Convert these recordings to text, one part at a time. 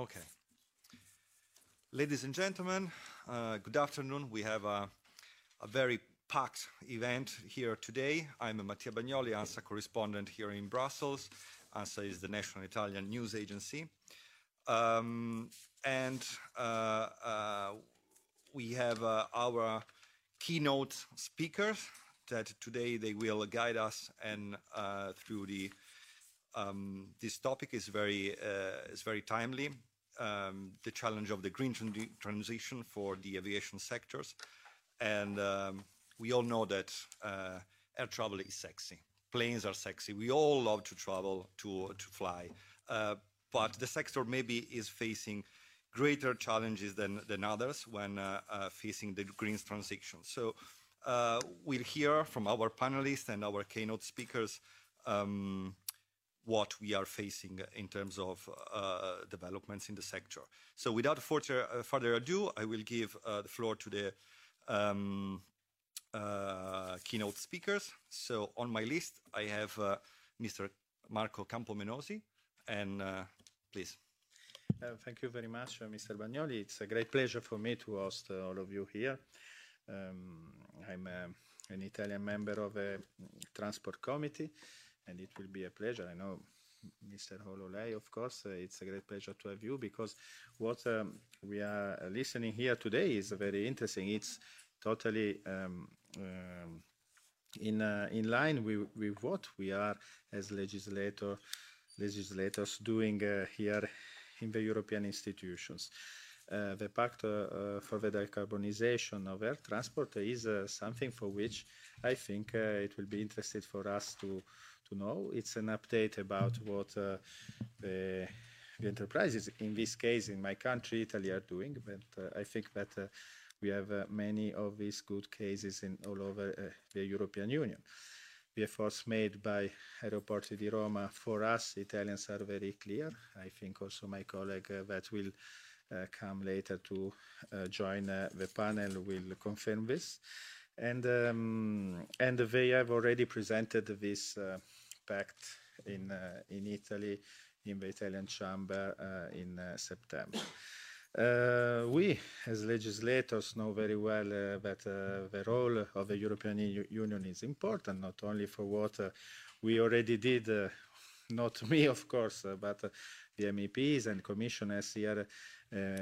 Okay. Ladies and gentlemen, uh, good afternoon. We have a, a, very packed event here today. I'm Mattia Bagnoli, ANSA correspondent here in Brussels. ANSA is the national Italian news agency. Um, and uh, uh, we have uh, our keynote speakers that today they will guide us and uh, through the um, this topic is very uh, is very timely. Um, the challenge of the green transition for the aviation sectors, and um, we all know that uh, air travel is sexy. Planes are sexy. We all love to travel to to fly, uh, but the sector maybe is facing greater challenges than than others when uh, uh, facing the green transition. So. Uh, we'll hear from our panelists and our keynote speakers um, what we are facing in terms of uh, developments in the sector. So without further, uh, further ado, I will give uh, the floor to the um, uh, keynote speakers. So on my list, I have uh, Mr. Marco Campomenosi, and uh, please. thank you very much, Mr. Bagnoli. It's a great pleasure for me to host all of you here. Um, I'm an Italian member of a transport committee and it will be a pleasure. I know Mr. Hololei, of course, uh, it's a great pleasure to have you because what um, we are listening here today is very interesting. It's totally um, um, in uh, in line with, with what we are as legislator legislators doing uh, here in the European institutions. Uh, the Pact uh, uh, for the Decarbonization of Air Transport is something for which I think it will be interesting for us to to know. It's an update about what uh, the, the, enterprises, in this case, in my country, Italy, are doing. But uh, I think that uh, we have uh, many of these good cases in all over uh, the European Union. The efforts made by Aeroporti di Roma for us, Italians, are very clear. I think also my colleague uh, that will come later to join the panel will confirm this and um, and they have already presented this uh, pact in uh, in Italy in the Italian chamber uh, in uh, September. Uh, we, as legislators, know very well uh, that uh, the role of the European Union is important, not only for what we already did, not me, of course, but the MEPs and commissioners here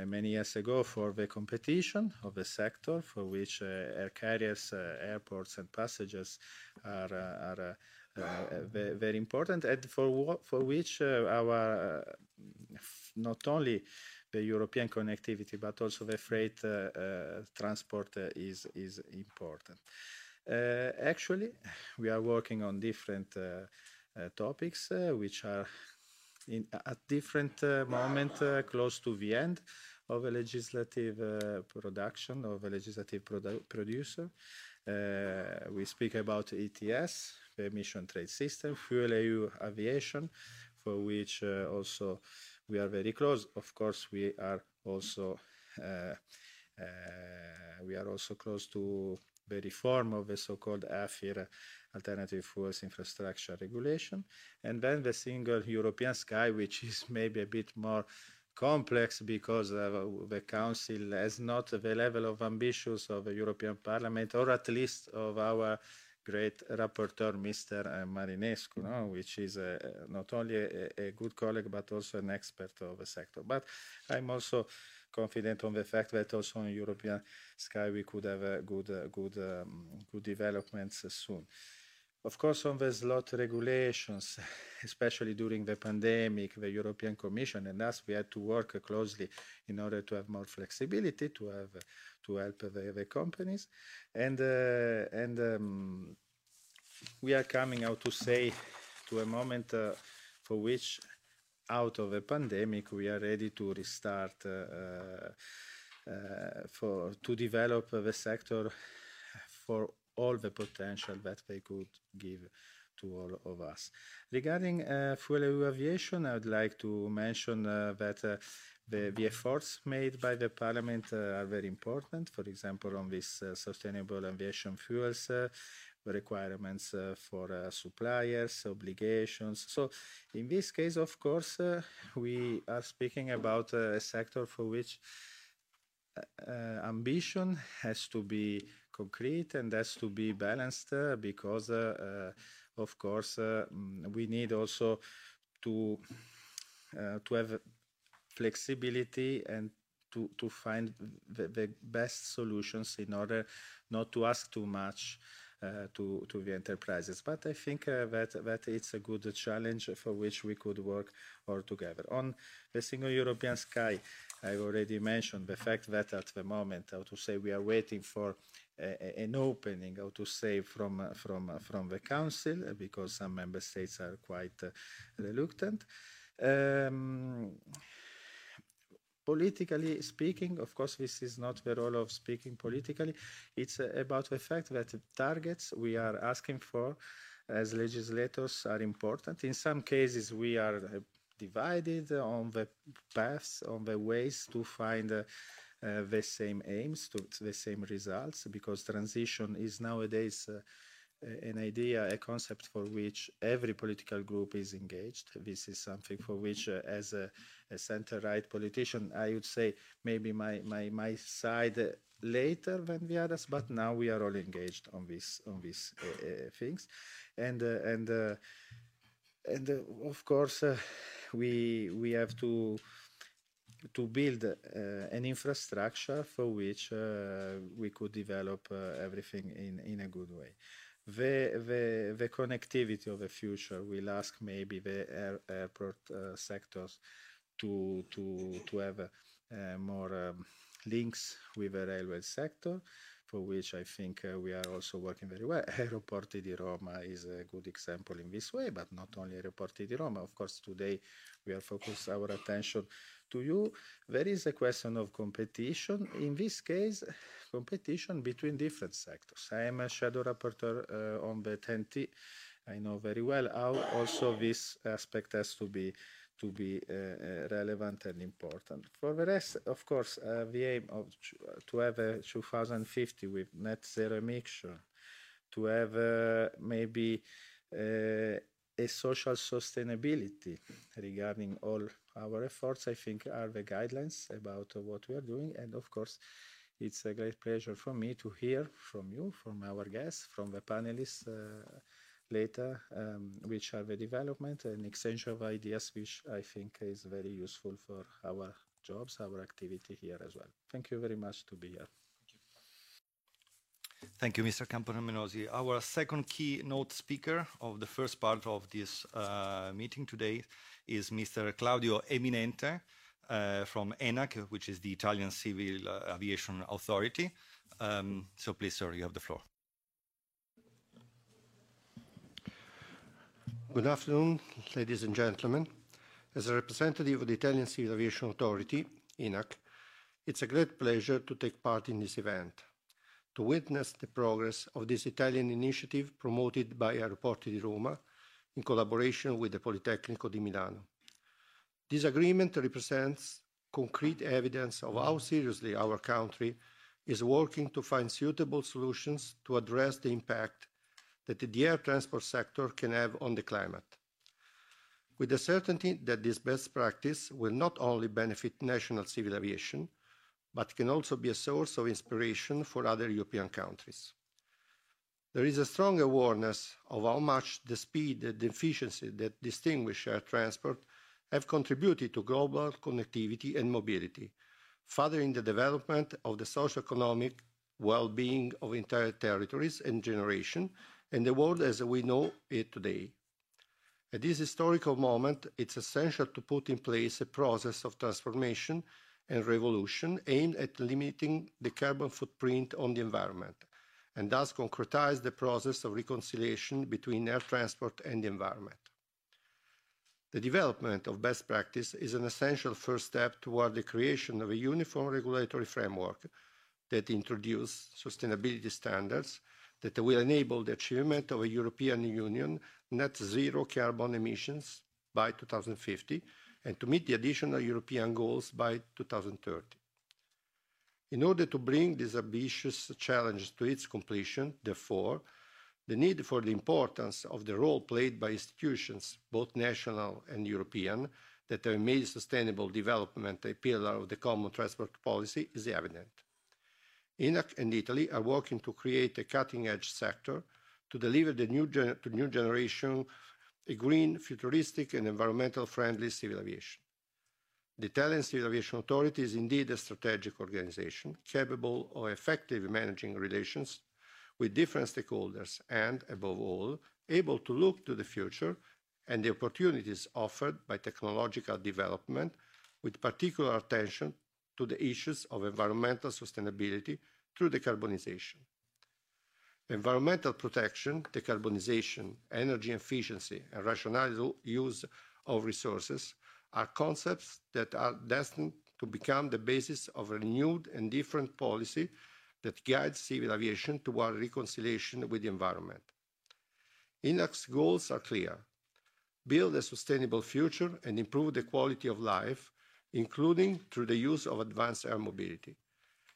many years ago for the competition of the sector, for which air carriers, airports, and passengers are, are uh, very important, and for for which uh, our uh, not only the European connectivity, but also the freight transport is is important. actually, we are working on different topics which are in, at different uh, moment uh, close to the end of a legislative uh, production of a legislative produ producer. we speak about ETS, emission trade system, Fuel EU Aviation, for which uh, also we are very close. Of course, we are also uh, uh, we are also close to the reform of the so-called AFIR alternative fuels infrastructure regulation, and then the single European sky, which is maybe a bit more complex because uh, the Council has not the level of ambitions of the European Parliament, or at least of our great rapporteur, Mr. Uh, Marinescu, no? which is a, not only a, a, good colleague but also an expert of the sector. But I'm also confident on the fact that also in European sky we could have a good, uh, good, um, good developments soon. Of course, on the slot regulations, especially during the pandemic, the European Commission and us, we had to work closely in order to have more flexibility, to have to help the, the companies. And, uh, and um, we are coming, out to say, to a moment uh, for which out of a pandemic we are ready to restart uh, for to develop the sector for all the potential that they could give to all of us. Regarding uh, fuel aviation, I would like to mention uh, that uh, the, the, efforts made by the Parliament uh, are very important. For example, on this uh, sustainable aviation fuels, uh, requirements uh, for uh, suppliers, obligations. So in this case, of course, uh, we are speaking about a sector for which ambition has to be concrete and has to be balanced uh, because, uh, of course, mm, we need also to to have flexibility and to, to find the, the best solutions in order not to ask too much uh, to, to the enterprises. But I think uh, that, that it's a good challenge for which we could work all together. On the single European sky, I already mentioned the fact that at the moment, how to say, we are waiting for an opening, how to say, from, from, from the Council, because some member states are quite uh, reluctant. Um, politically speaking, of course, this is not the role of speaking politically. It's uh, about the fact that the targets we are asking for as legislators are important. In some cases, we are uh, divided on the paths, on the ways to find uh, the same aims, to, to, the same results, because transition is nowadays uh, an idea, a concept for which every political group is engaged. This is something for which, uh, as a, a center-right politician, I would say maybe my, my, my side uh, later than the others, but now we are all engaged on this on these uh, uh things, and uh, and uh, and of course we we have to to build an infrastructure for which we could develop everything in in a good way the, the, the connectivity of the future will ask maybe the air, airport uh, sectors to, to, to have uh, more um, links with the railway sector, for which I think uh, we are also working very well. Aeroporti di Roma is a good example in this way, but not only Aeroporti di Roma. Of course, today we are focused our attention to you. There is a question of competition. In this case, competition between different sectors. I am a shadow rapporteur uh, on the TEN-T. I know very well how also this aspect has to be to be uh, uh relevant and important. For the rest, of course, uh, the aim of to have a 2050 with net zero emission, to have uh, maybe uh, a social sustainability regarding all our efforts, I think are the guidelines about what we are doing. And of course, it's a great pleasure for me to hear from you, from our guests, from the panelists uh, later, um, which are the development and exchange of ideas, which I think is very useful for our jobs, our activity here as well. Thank you very much to be here. Thank you, Mr. Campomenosi. Our second keynote speaker of the first part of this uh, meeting today is Mr. Claudio Eminente, uh, from ENAC, which is the Italian Civil uh, Aviation Authority. Um, so please, sir, you have the floor. Good afternoon, ladies and gentlemen. As a representative of the Italian Civil Aviation Authority, ENAC, it's a great pleasure to take part in this event, to witness the progress of this Italian initiative promoted by Aeroporti di Roma in collaboration with the Politecnico di Milano. This agreement represents concrete evidence of how seriously our country is working to find suitable solutions to address the impact that the air transport sector can have on the climate. With the certainty that this best practice will not only benefit national civil aviation, but can also be a source of inspiration for other European countries. There is a strong awareness of how much the speed and efficiency that distinguish air transport have contributed to global connectivity and mobility, furthering the development of the socio-economic well-being of entire territories and generation and the world as we know it today. At this historical moment, it's essential to put in place a process of transformation and revolution aimed at limiting the carbon footprint on the environment, and thus concretize the process of reconciliation between air transport and the environment. The development of best practice is an essential first step toward the creation of a uniform regulatory framework that introduces sustainability standards that will enable the achievement of a European Union net zero carbon emissions by 2050 and to meet the additional European goals by 2030. In order to bring this ambitious challenge to its completion, therefore, the need for the importance of the role played by institutions, both national and European, that have made sustainable development a pillar of the common transport policy is evident. ENAC and Italy are working to create a cutting-edge sector to deliver the new, gen to new generation a green, futuristic and environmental friendly civil aviation. The Italian Civil Aviation Authority is indeed a strategic organization capable of effectively managing relations with different stakeholders and, above all, able to look to the future and the opportunities offered by technological development with particular attention to the issues of environmental sustainability through decarbonization. Environmental protection, decarbonization, energy efficiency, and rational use of resources are concepts that are destined to become the basis of a renewed and different policy that guides civil aviation toward reconciliation with the environment. ENAC's goals are clear. Build a sustainable future and improve the quality of life, including through the use of advanced air mobility.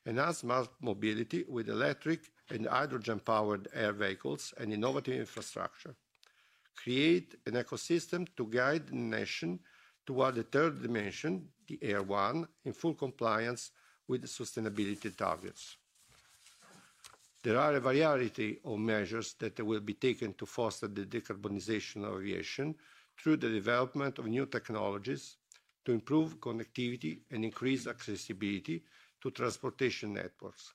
Enhance smart mobility with electric and hydrogen-powered air vehicles and innovative infrastructure. Create an ecosystem to guide the nation toward the third dimension, the Air One, in full compliance with the sustainability targets. There are a variety of measures that will be taken to foster the decarbonization of aviation through the development of new technologies to improve connectivity and increase accessibility to transportation networks.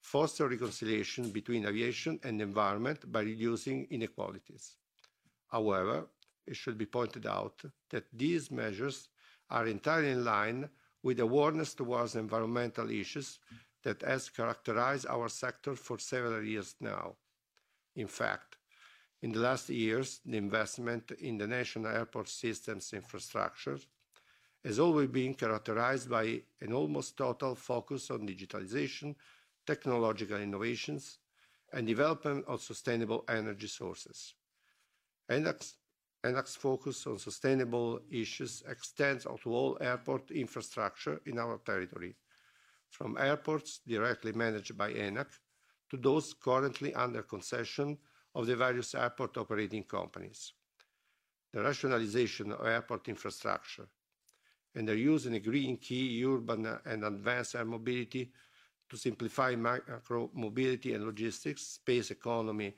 Foster reconciliation between aviation and environment by reducing inequalities. However, it should be pointed out that these measures are entirely in line with awareness towards environmental issues that has characterized our sector for several years now. In fact, in the last years, the investment in the national airport systems infrastructure has always been characterized by an almost total focus on digitalization, technological innovations, and development of sustainable energy sources. ENAC's, focus on sustainable issues extends to all airport infrastructure in our territory, from airports directly managed by ENAC to those currently under concession of the various airport operating companies. The rationalization of airport infrastructure and their use in a green key urban uh, and advanced air mobility to simplify macro mobility and logistics, space economy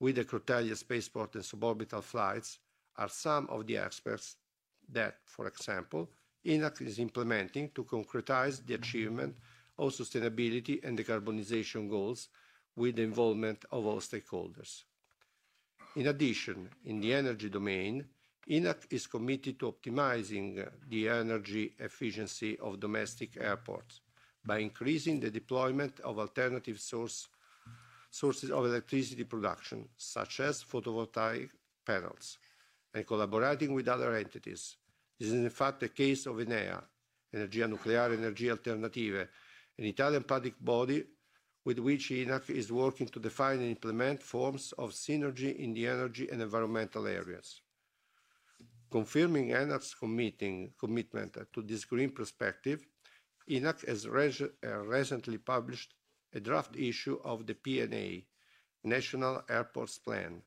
with the Grottaglie spaceport and suborbital flights are some of the aspects that, for example, ENAC is implementing to concretize the achievement of sustainability and decarbonization goals with the involvement of all stakeholders. In addition, in the energy domain, ENAC is committed to optimizing the energy efficiency of domestic airports by increasing the deployment of alternative source, sources of electricity production, such as photovoltaic panels, and collaborating with other entities This is in fact the case of Enea, Energia Nucleare Energie Alternative, an Italian public body with which ENAC is working to define and implement forms of synergy in the energy and environmental areas. Confirming ENAC's commitment to this green perspective, ENAC has uh, recently published a draft issue of the PNA, National Airports Plan,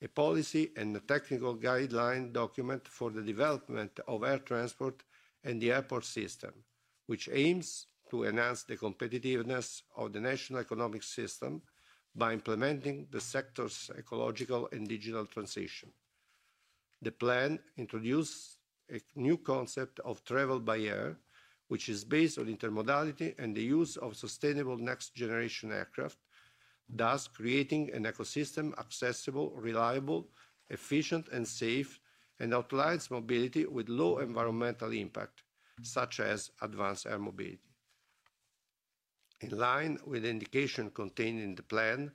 a policy and a technical guideline document for the development of air transport and the airport system, which aims to enhance the competitiveness of the national economic system by implementing the sector's ecological and digital transition. The plan introduces a new concept of travel by air, which is based on intermodality and the use of sustainable next generation aircraft thus creating an ecosystem accessible, reliable, efficient and safe, and outlines mobility with low environmental impact, such as advanced air mobility. In line with the indication contained in the plan,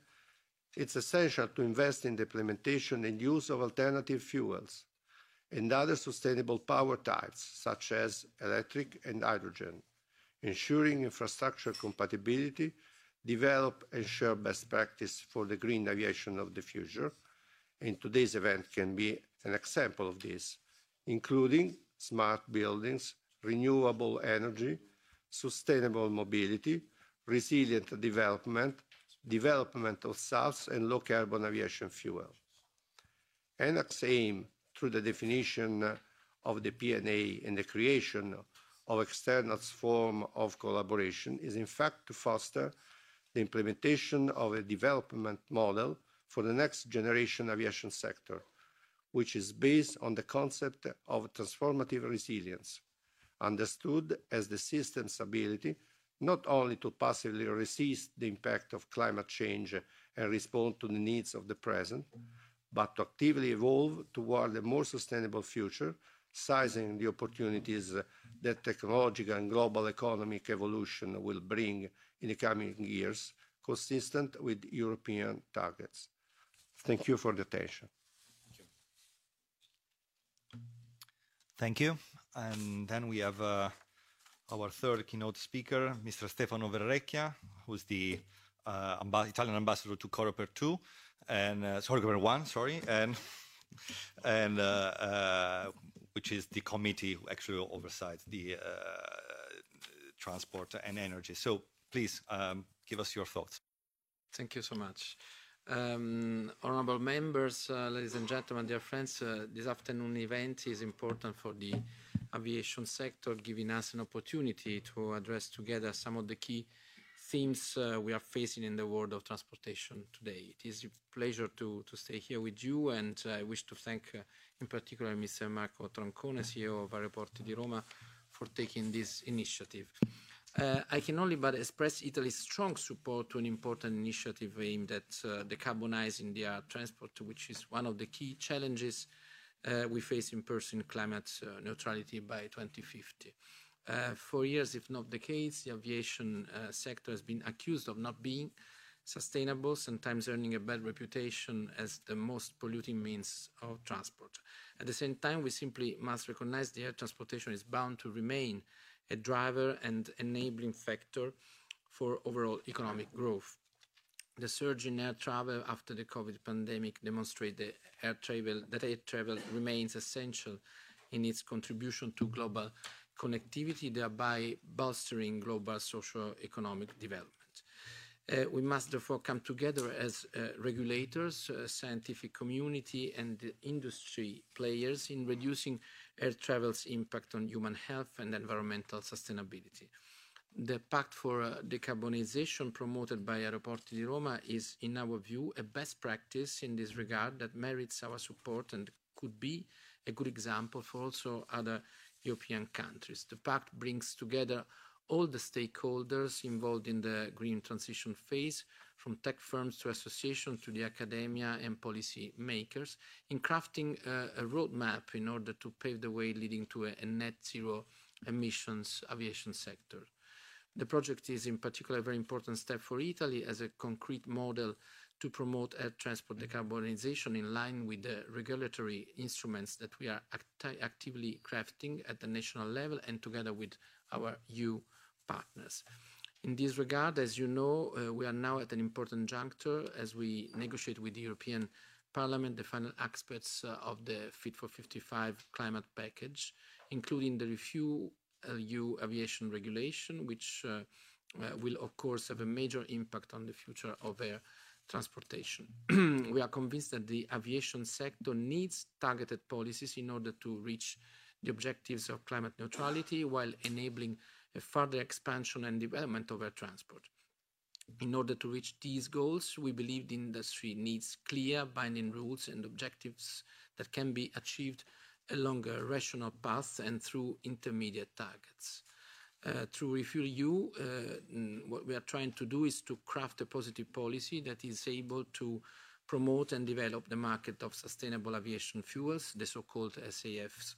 it's essential to invest in the implementation and use of alternative fuels and other sustainable power types, such as electric and hydrogen, ensuring infrastructure compatibility develop and share best practice for the green aviation of the future. And today's event can be an example of this, including smart buildings, renewable energy, sustainable mobility, resilient development, development of SAFs and low-carbon aviation fuel. ENAC's aim, through the definition of the PNA and the creation of external form of collaboration, is in fact to foster the implementation of a development model for the next generation aviation sector, which is based on the concept of transformative resilience, understood as the system's ability not only to passively resist the impact of climate change and respond to the needs of the present, but to actively evolve toward a more sustainable future, seizing the opportunities that technological and global economic evolution will bring in the coming years, consistent with European targets. Thank you for the attention. Thank you. And then we have uh, our third keynote speaker, Mr. Stefano Verrecchia, who's the uh, amb Italian ambassador to Coreper 2, and uh, sorry, Coreper 1, sorry, and and uh, uh, which is the committee who actually oversights the uh, transport and energy. So please um, give us your thoughts. Thank you so much. Um, honorable members, uh, ladies and gentlemen, dear friends, this afternoon event is important for the aviation sector, giving us an opportunity to address together some of the key themes uh, we are facing in the world of transportation today. It is a pleasure to, to stay here with you, and I wish to thank uh, in particular Mr. Marco Troncone, CEO of Aeroporti di Roma, for taking this initiative. Uh, I can only but express Italy's strong support to an important initiative aimed at uh, decarbonizing the air transport, which is one of the key challenges we face in pursuing climate uh, neutrality by 2050. Uh, for years, if not decades, the aviation uh, sector has been accused of not being sustainable, sometimes earning a bad reputation as the most polluting means of transport. At the same time, we simply must recognize the air transportation is bound to remain a driver and enabling factor for overall economic growth. The surge in air travel after the COVID pandemic demonstrates that air travel, that air travel remains essential in its contribution to global connectivity, thereby bolstering global socio-economic development. Uh, we must therefore come together as uh, regulators, uh, scientific community and industry players in reducing air travel's impact on human health and environmental sustainability. The Pact for uh, Decarbonization promoted by Aeroporti di Roma is, in our view, a best practice in this regard that merits our support and could be a good example for also other European countries. The Pact brings together all the stakeholders involved in the green transition phase, from tech firms to associations to the academia and policy makers, in crafting a, a roadmap in order to pave the way leading to a, a net zero emissions aviation sector. The project is in particular a very important step for Italy as a concrete model to promote air transport decarbonization in line with the regulatory instruments that we are act actively crafting at the national level and together with our EU partners. In this regard, as you know, uh, we are now at an important juncture as we negotiate with the European Parliament the final aspects uh, of the Fit for 55 climate package, including the review EU aviation regulation, which uh, uh, will of course have a major impact on the future of air transportation. we are convinced that the aviation sector needs targeted policies in order to reach the objectives of climate neutrality while enabling a further expansion and development of air transport. In order to reach these goals, we believe the industry needs clear binding rules and objectives that can be achieved along a rational path and through intermediate targets. Uh, through Refuel EU, uh, what we are trying to do is to craft a positive policy that is able to promote and develop the market of sustainable aviation fuels, the so-called SAFs,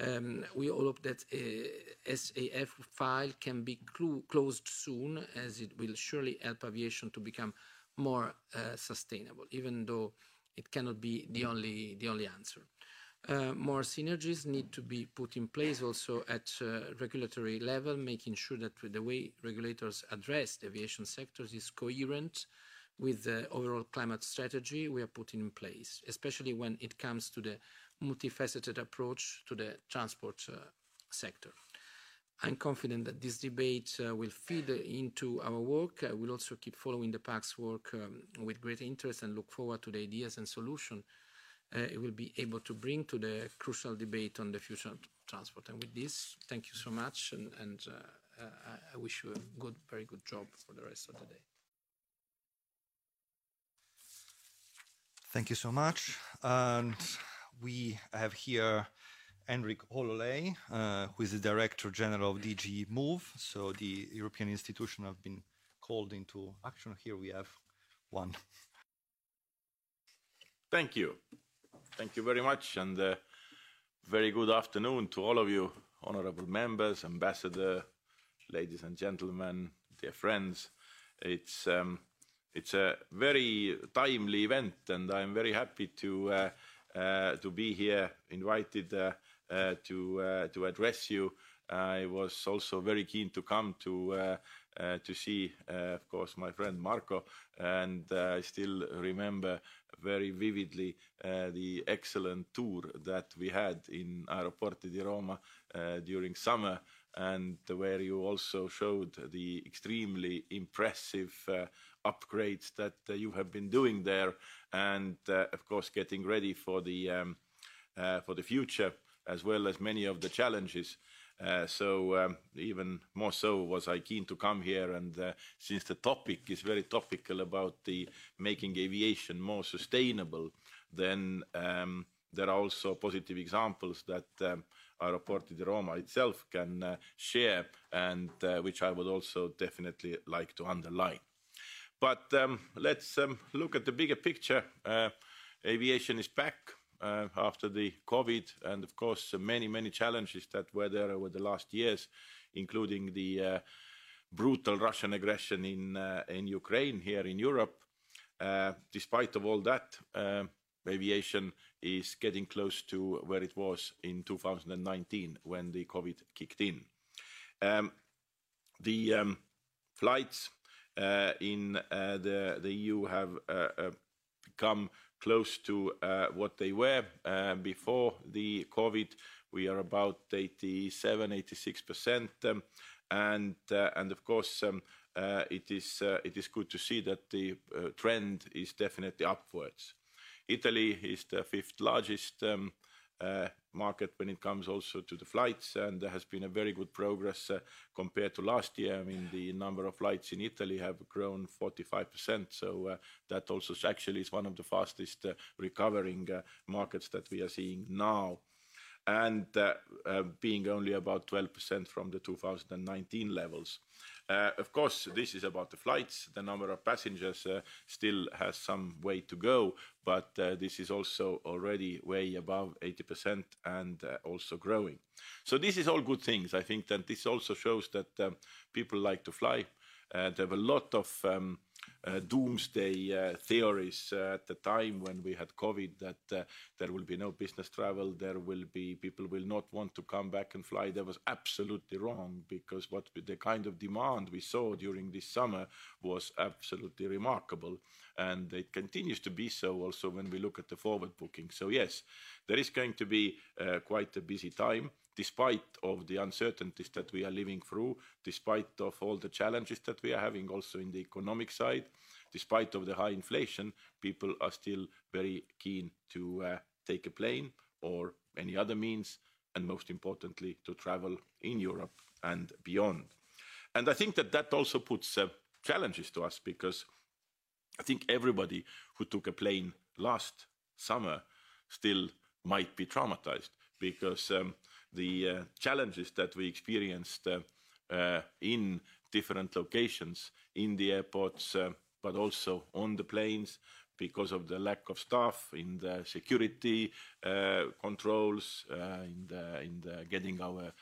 Um, we hope that a SAF file can be cl closed soon, as it will surely help aviation to become more uh, sustainable, even though it cannot be the only, the only answer. Uh, more synergies need to be put in place also at uh, regulatory level, making sure that the way regulators address the aviation sectors is coherent with the overall climate strategy we are putting in place, especially when it comes to the multifaceted approach to the transport uh, sector. I'm confident that this debate uh, will feed into our work. I will also keep following the Pact's work um, with great interest and look forward to the ideas and solutions it will be able to bring to the crucial debate on the future of transport. And with this, thank you so much, and, and uh, I wish you a good, very good job for the rest of the day. Thank you so much. And we have here Henrik Hololei, uh, who is the Director General of DG MOVE. So the European institution have been called into action. Here we have one. Thank you. Thank you very much, and uh, very good afternoon to all of you, honorable members, ambassador, ladies and gentlemen, dear friends. It's um, it's a very timely event, and I'm very happy to uh, uh, to be here, invited uh, uh, to uh, to address you. I was also very keen to come to uh, uh, to see, uh, of course, my friend Marco, and I still remember very vividly the excellent tour that we had in Aeroporti di Roma during summer, and where you also showed the extremely impressive uh, upgrades that uh, you have been doing there, and uh, of course getting ready for the um, for the future as well as many of the challenges. Uh, so um, even more so was I keen to come here and uh, since the topic is very topical about the making aviation more sustainable, then um, there are also positive examples that um, Aeroporti di Roma itself can uh, share and uh, which I would also definitely like to underline. But um, let's um, look at the bigger picture. Uh, aviation is back after the COVID, and of course, uh, many, many challenges that were there over the last years, including the uh, brutal Russian aggression in, uh, in Ukraine here in Europe. Uh, despite of all that, uh, aviation is getting close to where it was in 2019 when the COVID kicked in. Um, the um, flights uh, in uh, the, the EU have uh, become close to uh, what they were uh, before the COVID. We are about 87, 86%. Um, and, uh, and of course, um, it, is, good to see that the trend is definitely upwards. Italy is the fifth largest um, market when it comes also to the flights, and there has been a very good progress uh, compared to last year. I mean, the number of flights in Italy have grown 45%, so uh, that also actually is one of the fastest uh, recovering uh, markets that we are seeing now. And uh, uh, being only about 12% from the 2019 levels. Uh, of course, this is about the flights. The number of passengers uh, still has some way to go, but uh, this is also already way above 80% and also growing. So this is all good things. I think that this also shows that um, people like to fly. There have a lot of um, uh, doomsday uh, theories uh, at the time when we had COVID that uh, there will be no business travel, there will be people will not want to come back and fly. That was absolutely wrong because what the kind of demand we saw during this summer was absolutely remarkable, and it continues to be so also when we look at the forward booking. So yes, there is going to be uh, quite a busy time despite of the uncertainties that we are living through, despite of all the challenges that we are having also in the economic side, despite of the high inflation, people are still very keen to uh, take a plane or any other means, and most importantly, to travel in Europe and beyond. And I think that that also puts uh, challenges to us because I think everybody who took a plane last summer still might be traumatized because um, the uh, challenges that we experienced uh, uh, in different locations, in the airports, but also on the planes, because of the lack of staff in the security controls, in, in getting our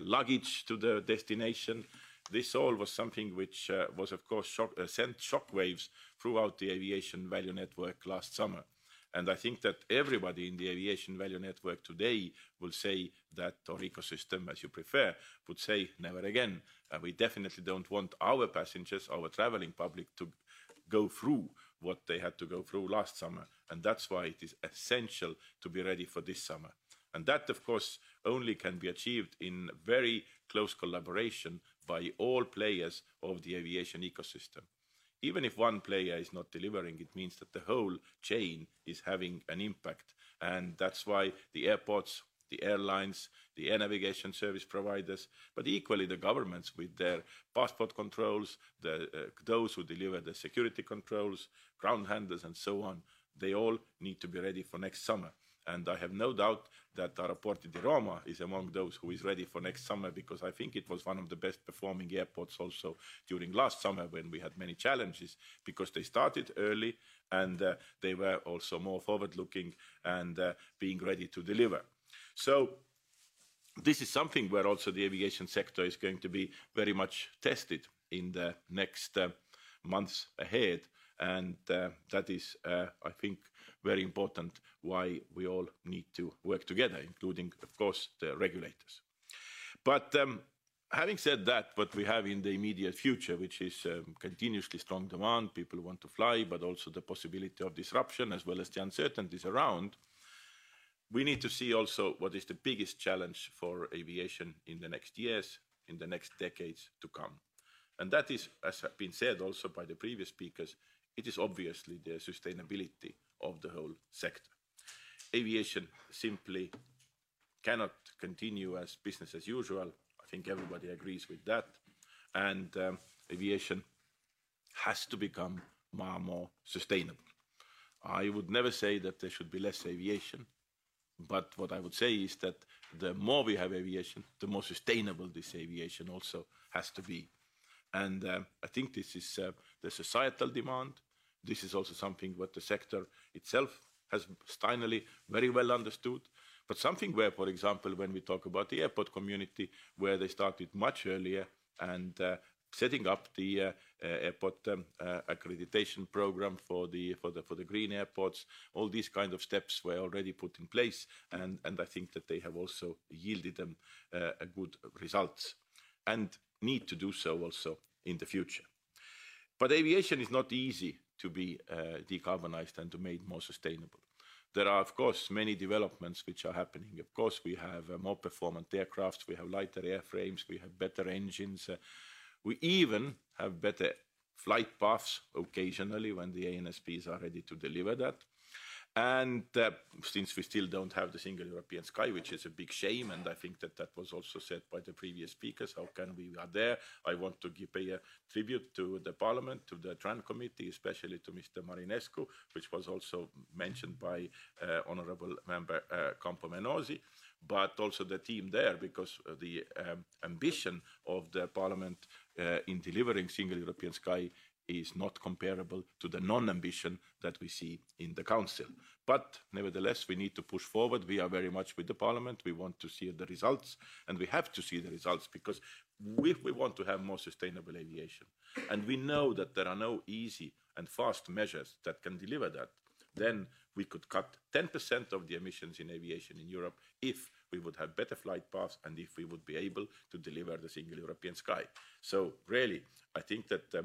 luggage to the destination. This all was something which was, of course, shock, sent shockwaves throughout the aviation value network last summer. And I think that everybody in the aviation value network today will say that, or ecosystem as you prefer, would say never again. We definitely don't want our passengers, our traveling public to go through what they had to go through last summer. And that's why it is essential to be ready for this summer. And that, of course, only can be achieved in very close collaboration by all players of the aviation ecosystem. Even if one player is not delivering, it means that the whole chain is having an impact. And that's why the airports, the airlines, the air navigation service providers, but equally the governments with their passport controls, the, uh, those who deliver the security controls, ground handlers, and so on, they all need to be ready for next summer. And I have no doubt that Aeroporti di Roma is among those who is ready for next summer because I think it was one of the best performing airports also during last summer when we had many challenges because they started early and uh, they were also more forward looking and uh, being ready to deliver. So this is something where also the aviation sector is going to be very much tested in the next uh, months ahead and uh, that is, uh, I think, very important why we all need to work together, including, of course, the regulators. But um, having said that, what we have in the immediate future, which is um, continuously strong demand, people want to fly, but also the possibility of disruption as well as the uncertainties around, we need to see also what is the biggest challenge for aviation in the next years, in the next decades to come. And that is, as has been said also by the previous speakers, it is obviously the sustainability of the whole sector. Aviation simply cannot continue as business as usual. I think everybody agrees with that. And um, aviation has to become more more sustainable. I would never say that there should be less aviation, but what I would say is that the more we have aviation, the more sustainable this aviation also has to be. And uh, I think this is uh, the societal demand, this is also something what the sector itself has finally very well understood. But something where, for example, when we talk about the airport community, where they started much earlier and uh, setting up the uh, uh, airport um, uh, accreditation program for the for the for the green airports, all these kind of steps were already put in place, and and I think that they have also yielded them uh, a good results, and need to do so also in the future. But aviation is not easy to be uh, decarbonized and to made more sustainable. There are, of course, many developments which are happening. Of course, we have uh, more performant aircrafts, we have lighter airframes, we have better engines. Uh, we even have better flight paths occasionally when the ANSPs are ready to deliver that. And uh, since we still don't have the single European sky, which is a big shame, and I think that that was also said by the previous speakers, how can we are there? I want to give a tribute to the Parliament, to the TRAN committee, especially to Mr. Marinescu, which was also mentioned by uh, Honourable Member uh, Campomenosi, but also the team there, because the um, ambition of the Parliament uh, in delivering single European sky is not comparable to the non-ambition that we see in the Council. But nevertheless, we need to push forward. We are very much with the Parliament. We want to see the results, and we have to see the results because we, we want to have more sustainable aviation. And we know that there are no easy and fast measures that can deliver that. Then we could cut 10% of the emissions in aviation in Europe if we would have better flight paths and if we would be able to deliver the single European sky. So really, I think that uh,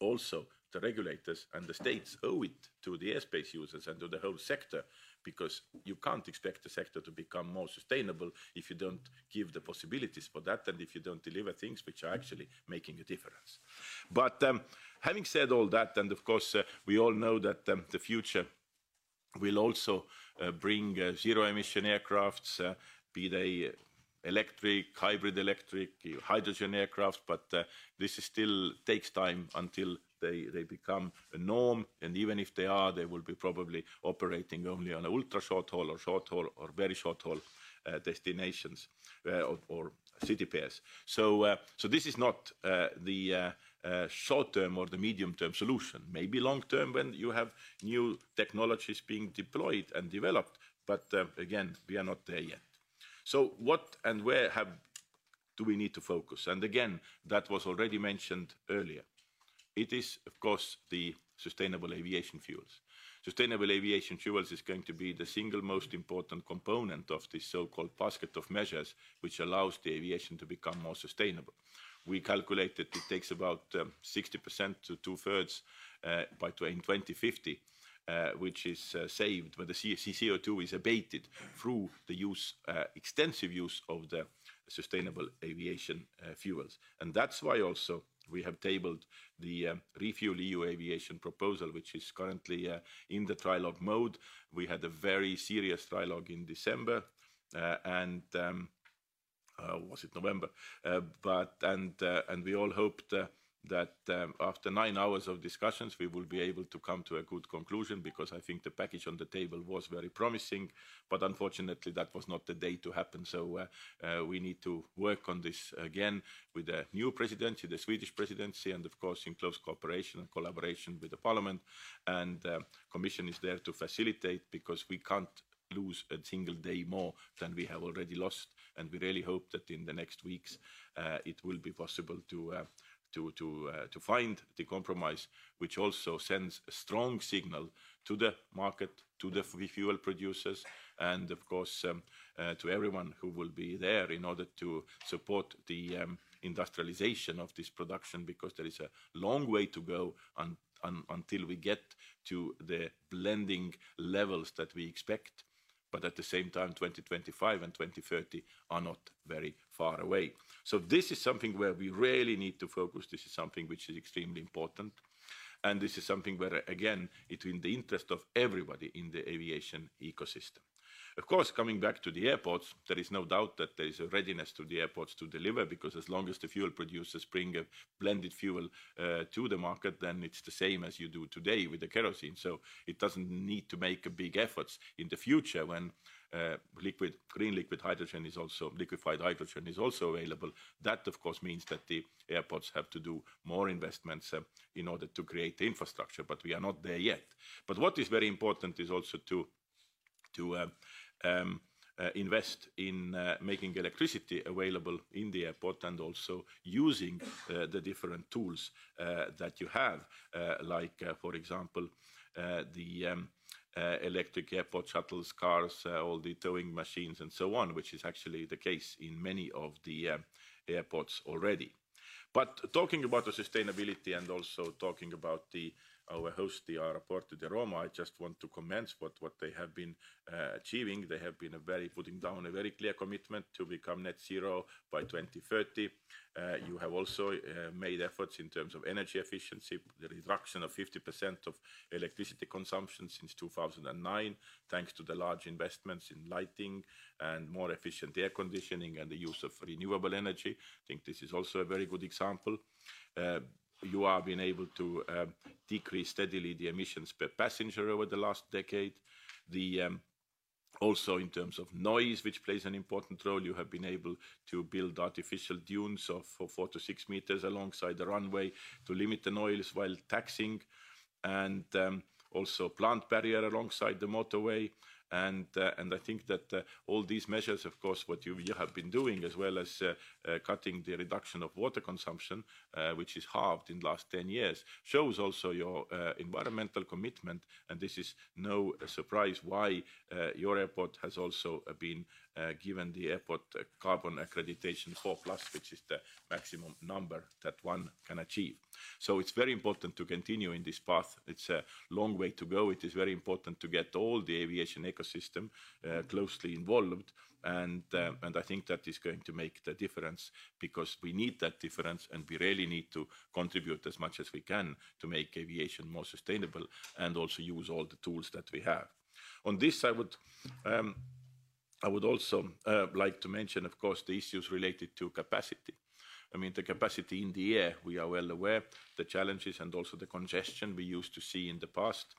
also the regulators and the states owe it to the airspace users and to the whole sector because you can't expect the sector to become more sustainable if you don't give the possibilities for that and if you don't deliver things which are actually making a difference. But um, having said all that, and of course uh, we all know that um, the future will also uh, bring uh, zero emission aircrafts, uh, be they electric, hybrid electric, hydrogen aircraft, but uh, this still takes time until they, become a norm, and even if they are, they will be probably operating only on ultra short haul or short haul or very short haul uh, destinations uh, or, city pairs. So, so this is not the short-term or the medium-term solution. Maybe long-term when you have new technologies being deployed and developed, but again, we are not there yet. So what and where do we need to focus? And again, that was already mentioned earlier. It is, of course, the sustainable aviation fuels. Sustainable aviation fuels is going to be the single most important component of this so-called basket of measures, which allows the aviation to become more sustainable. We calculated it takes about um, 60% to two-thirds uh, by 2050 uh, which is uh, saved, when the CO2 is abated through the use, uh, extensive use of the sustainable aviation uh, fuels. And that's why also we have tabled the um, Refuel EU Aviation proposal, which is currently uh, in the trilogue mode. We had a very serious trilogue in December, uh, and um, uh, was it November? Uh, but and uh, and we all hoped uh, that um, after nine hours of discussions, we will be able to come to a good conclusion because I think the package on the table was very promising, but unfortunately that was not the day to happen. So uh, uh, we need to work on this again with the new presidency, the Swedish presidency, and of course in close cooperation and collaboration with the parliament. And uh, commission is there to facilitate because we can't lose a single day more than we have already lost. And we really hope that in the next weeks uh, it will be possible to to, to, uh, to find the compromise, which also sends a strong signal to the market, to the fuel producers, and of course um, uh, to everyone who will be there in order to support the um, industrialization of this production, because there is a long way to go un un until we get to the blending levels that we expect but at the same time 2025 and 2030 are not very far away. So this is something where we really need to focus. This is something which is extremely important. And this is something where, again, it's in the interest of everybody in the aviation ecosystem. Of course, coming back to the airports, there is no doubt that there is a readiness to the airports to deliver because as long as the fuel producers bring a blended fuel uh, to the market, then it's the same as you do today with the kerosene. So it doesn't need to make a big efforts in the future when uh, liquid green liquid hydrogen is also liquefied hydrogen is also available. That of course means that the airports have to do more investments uh, in order to create the infrastructure, but we are not there yet. But what is very important is also to to uh, um, uh, invest in uh, making electricity available in the airport and also using uh, the different tools uh, that you have, uh, like, uh, for example, the um, electric airport shuttles, cars, all the towing machines, and so on, which is actually the case in many of the airports already. But talking about the sustainability and also talking about the our host, the Aeroporto di Roma, I just want to commend what, what they have been uh, achieving. They have been a very putting down a very clear commitment to become net zero by 2030. Uh, you have also uh, made efforts in terms of energy efficiency, the reduction of 50% of electricity consumption since 2009, thanks to the large investments in lighting and more efficient air conditioning and the use of renewable energy. I think this is also a very good example. Uh, you are being able to um, decrease steadily the emissions per passenger over the last decade. The um, also in terms of noise, which plays an important role, you have been able to build artificial dunes of four to six meters alongside the runway to limit the noise while taxiing, and um, also plant barrier alongside the motorway. And, uh, and I think that uh, all these measures, of course, what you, you have been doing, as well as uh, cutting the reduction of water consumption, which is halved in the last 10 years, shows also your environmental commitment. And this is no surprise why your airport has also been uh, given the airport uh, carbon accreditation 4 plus, which is the maximum number that one can achieve. So it's very important to continue in this path. It's a long way to go. It is very important to get all the aviation ecosystem uh, closely involved. And, uh, and I think that is going to make the difference because we need that difference and we really need to contribute as much as we can to make aviation more sustainable and also use all the tools that we have. On this, I would um, I would also uh, like to mention, of course, the issues related to capacity. I mean, the capacity in the air, we are well aware, the challenges and also the congestion we used to see in the past,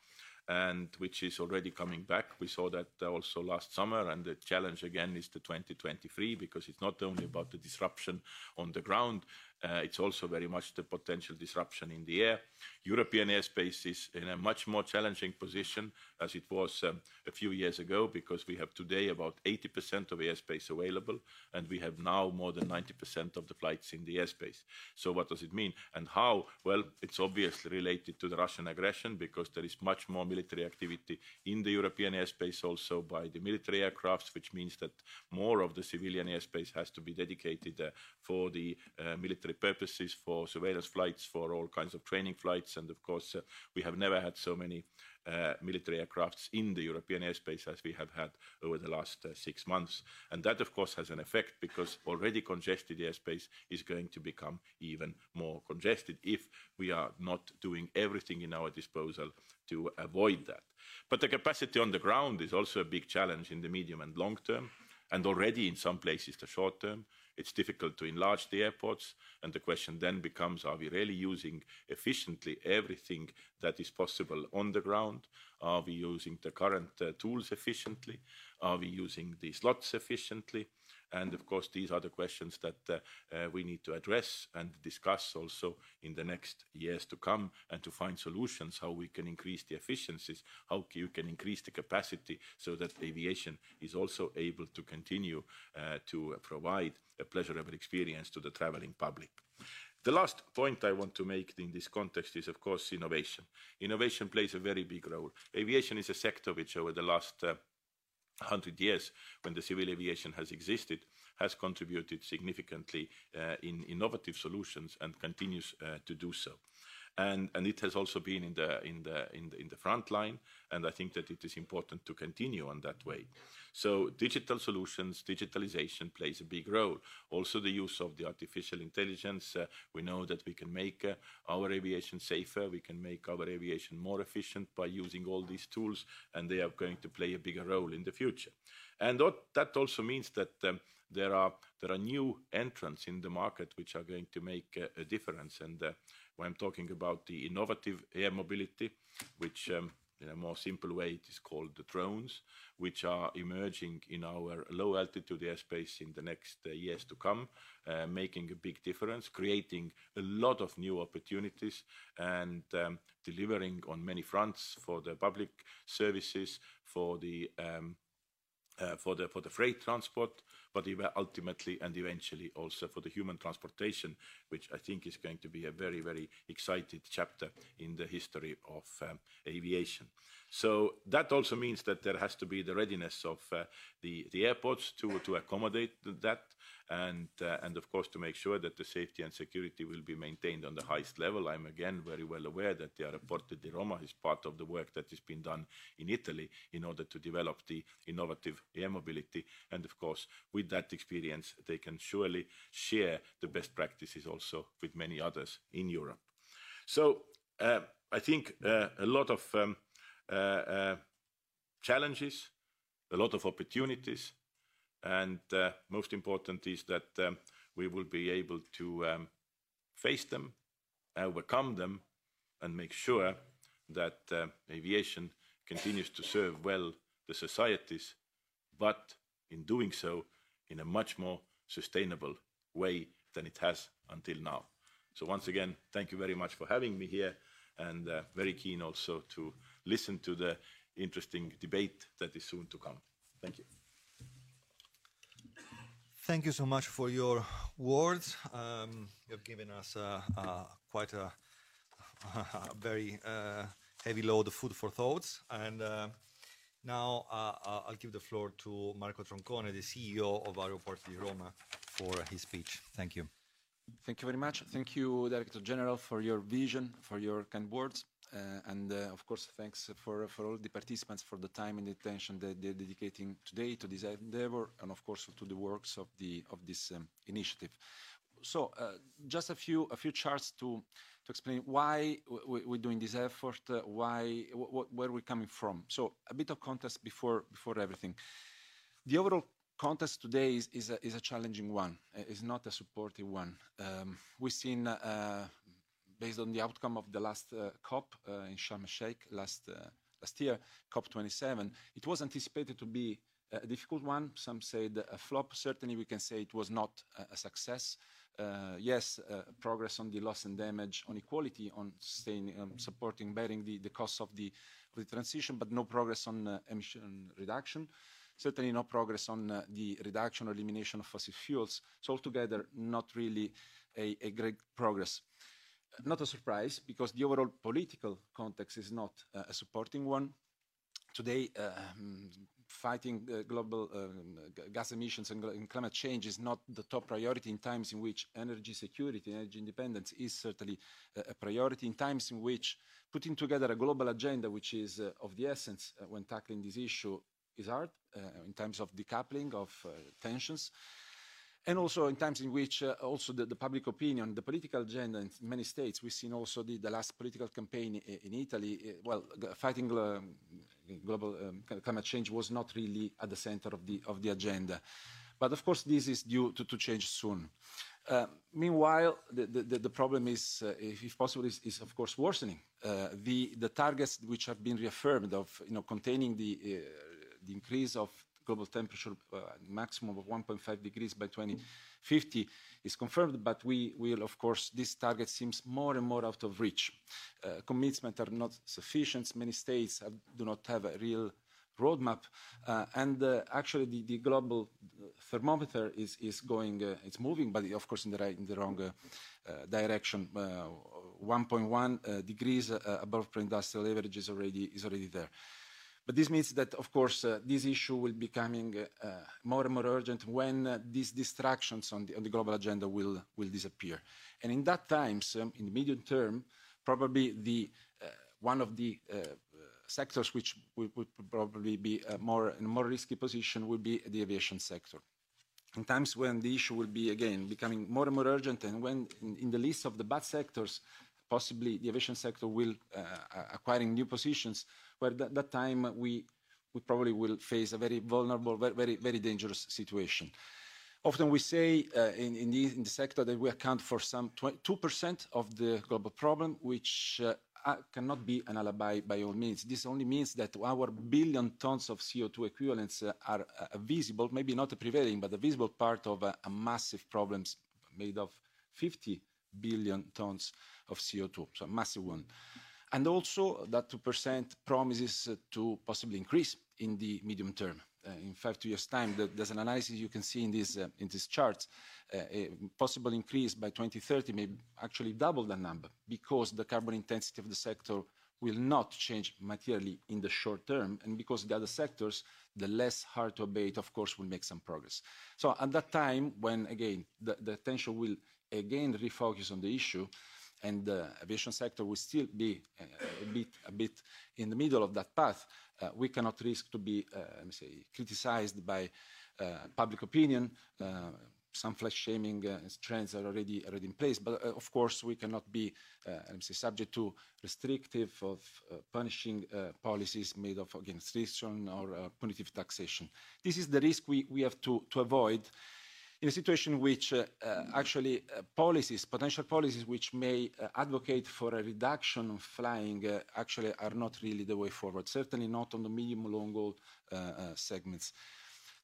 and which is already coming back. We saw that also last summer, and the challenge again is the 2023, because it's not only about the disruption on the ground, uh, it's also very much the potential disruption in the air. European airspace is in a much more challenging position as it was um, a few years ago because we have today about 80% of airspace available and we have now more than 90% of the flights in the airspace. So what does it mean and how? Well, it's obviously related to the Russian aggression because there is much more military activity in the European airspace also by the military aircrafts, which means that more of the civilian airspace has to be dedicated uh, for the uh, military military purposes, for surveillance flights, for all kinds of training flights. And of course, uh, we have never had so many uh, military aircrafts in the European airspace as we have had over the last uh, six months. And that, of course, has an effect because already congested airspace is going to become even more congested if we are not doing everything in our disposal to avoid that. But the capacity on the ground is also a big challenge in the medium and long term, and already in some places the short term. It's difficult to enlarge the airports, and the question then becomes, are we really using efficiently everything that is possible on the ground? Are we using the current uh, tools efficiently? Are we using the slots efficiently? And of course, these are the questions that uh, uh, we need to address and discuss also in the next years to come and to find solutions how we can increase the efficiencies, how you can increase the capacity so that aviation is also able to continue uh, to provide a pleasurable experience to the traveling public. The last point I want to make in this context is, of course, innovation. Innovation plays a very big role. Aviation is a sector which, over the last uh, 100 years when the civil aviation has existed has contributed significantly uh, in innovative solutions and continues uh, to do so. And, and it has also been in the, in, the, in, the, in the front line, and I think that it is important to continue on that way. So digital solutions, digitalization plays a big role. Also the use of the artificial intelligence. Uh, we know that we can make uh, our aviation safer, we can make our aviation more efficient by using all these tools, and they are going to play a bigger role in the future. And that also means that um, there are there are new entrants in the market which are going to make a, a difference. And uh, when I'm talking about the innovative air mobility, which um, in a more simple way it is called the drones, which are emerging in our low altitude airspace in the next uh, years to come, uh, making a big difference, creating a lot of new opportunities and um, delivering on many fronts for the public services, for the um, uh, for the for the freight transport, but ultimately and eventually also for the human transportation, which I think is going to be a very very excited chapter in the history of um, aviation. So that also means that there has to be the readiness of uh, the the airports to to accommodate that and, uh, and of course to make sure that the safety and security will be maintained on the highest level. I'm again very well aware that the Aeroporto di Roma is part of the work that is being done in Italy in order to develop the innovative air mobility. And of course, with that experience, they can surely share the best practices also with many others in Europe. So uh, I think uh, a lot of um, challenges, a lot of opportunities, and uh, most important is that um, we will be able to um, face them, overcome them, and make sure that uh, aviation continues to serve well the societies, but in doing so in a much more sustainable way than it has until now. So once again, thank you very much for having me here and uh, very keen also to listen to the interesting debate that is soon to come. Thank you. Thank you so much for your words. Um, you've given us uh, uh, quite a, a very uh, heavy load of food for thoughts. And uh, now uh, uh, I'll give the floor to Marco Troncone, the CEO of Aeroporti di Roma, for his speech. Thank you. Thank you very much. Thank you, Director General, for your vision, for your kind words. Uh, and uh, of course, thanks for, for all the participants for the time and the attention that they're dedicating today to this endeavor, and of course to the works of the of this um, initiative. So, uh, just a few a few charts to to explain why we, we're doing this effort, uh, why wh where we're coming from. So, a bit of context before before everything. The overall context today is, is, a, is a challenging one. It's not a supportive one. Um, we've seen uh, based on the outcome of the last uh, COP uh, in Sharm el-Sheikh last, uh, last year, COP27, it was anticipated to be a difficult one. Some said a flop. Certainly, we can say it was not a, success. Uh, yes, uh, progress on the loss and damage, on equality, on staying, um, supporting, bearing the, the costs of the, of the transition, but no progress on uh, emission reduction. Certainly no progress on the reduction or elimination of fossil fuels. So altogether, not really a, a great progress not a surprise because the overall political context is not uh, a supporting one. Today, uh, fighting uh, global um, gas emissions and, and climate change is not the top priority in times in which energy security, energy independence is certainly a, a priority, in times in which putting together a global agenda which is uh, of the essence uh, when tackling this issue is hard uh, in terms of decoupling of uh, tensions and also in times in which uh, also the, the public opinion, the political agenda in many states, we've seen also the, the last political campaign in, in Italy, uh, well, fighting uh, global um, climate change was not really at the center of the, of the agenda. But of course, this is due to, to change soon. Uh, meanwhile, the, the, the problem is, uh, if, if possible, is, is of course worsening. Uh, the, the targets which have been reaffirmed of you know, containing the, uh, the increase of global temperature uh, maximum of 1.5 degrees by 2050 is confirmed, but we will, of course, this target seems more and more out of reach. Uh, commitments are not sufficient. Many states have, do not have a real roadmap, uh, and uh, actually the, the global thermometer is, is going, uh, it's moving, but of course in the, right, in the wrong uh, uh, direction. Uh, 1.1 uh, degrees uh, above pre-industrial average is already, is already there. But this means that, of course, uh, this issue will be becoming uh, more and more urgent when uh, these distractions on the, on the global agenda will, will disappear. And in that times, um, in the medium term, probably the, uh, one of the uh, sectors which would, would probably be uh, more, in a more risky position will be the aviation sector. In times when the issue will be, again, becoming more and more urgent and when in, in the list of the bad sectors, possibly the aviation sector will acquiring new positions, where at that time we, we probably will face a very vulnerable, very, very dangerous situation. Often we say uh, in, in, the, in the sector that we account for some 2% of the global problem, which uh, cannot be an alibi by all means. This only means that our billion tons of CO2 equivalents uh, are uh, visible, maybe not a prevailing, but a visible part of a, a massive problem made of 50 billion tons of CO2, so a massive one. And also that 2% promises to possibly increase in the medium term. Uh, in five to years' time, the, there's an analysis you can see in these, uh, charts. Uh, a possible increase by 2030 may actually double that number because the carbon intensity of the sector will not change materially in the short term, and because the other sectors, the less hard to abate, of course, will make some progress. So at that time, when, again, the attention will again refocus on the issue, and the aviation sector will still be uh, a, bit, a bit in the middle of that path, uh, we cannot risk to be, uh, let me say, criticized by uh, public opinion. Uh, some flight shaming uh, trends are already, already in place, but of course we cannot be, let me say, subject to restrictive of punishing policies made of, again, restriction or punitive taxation. This is the risk we, we have to, to avoid in a situation which uh, uh, actually uh, policies, potential policies which may uh, advocate for a reduction of flying uh, actually are not really the way forward, certainly not on the medium-long haul uh, segments.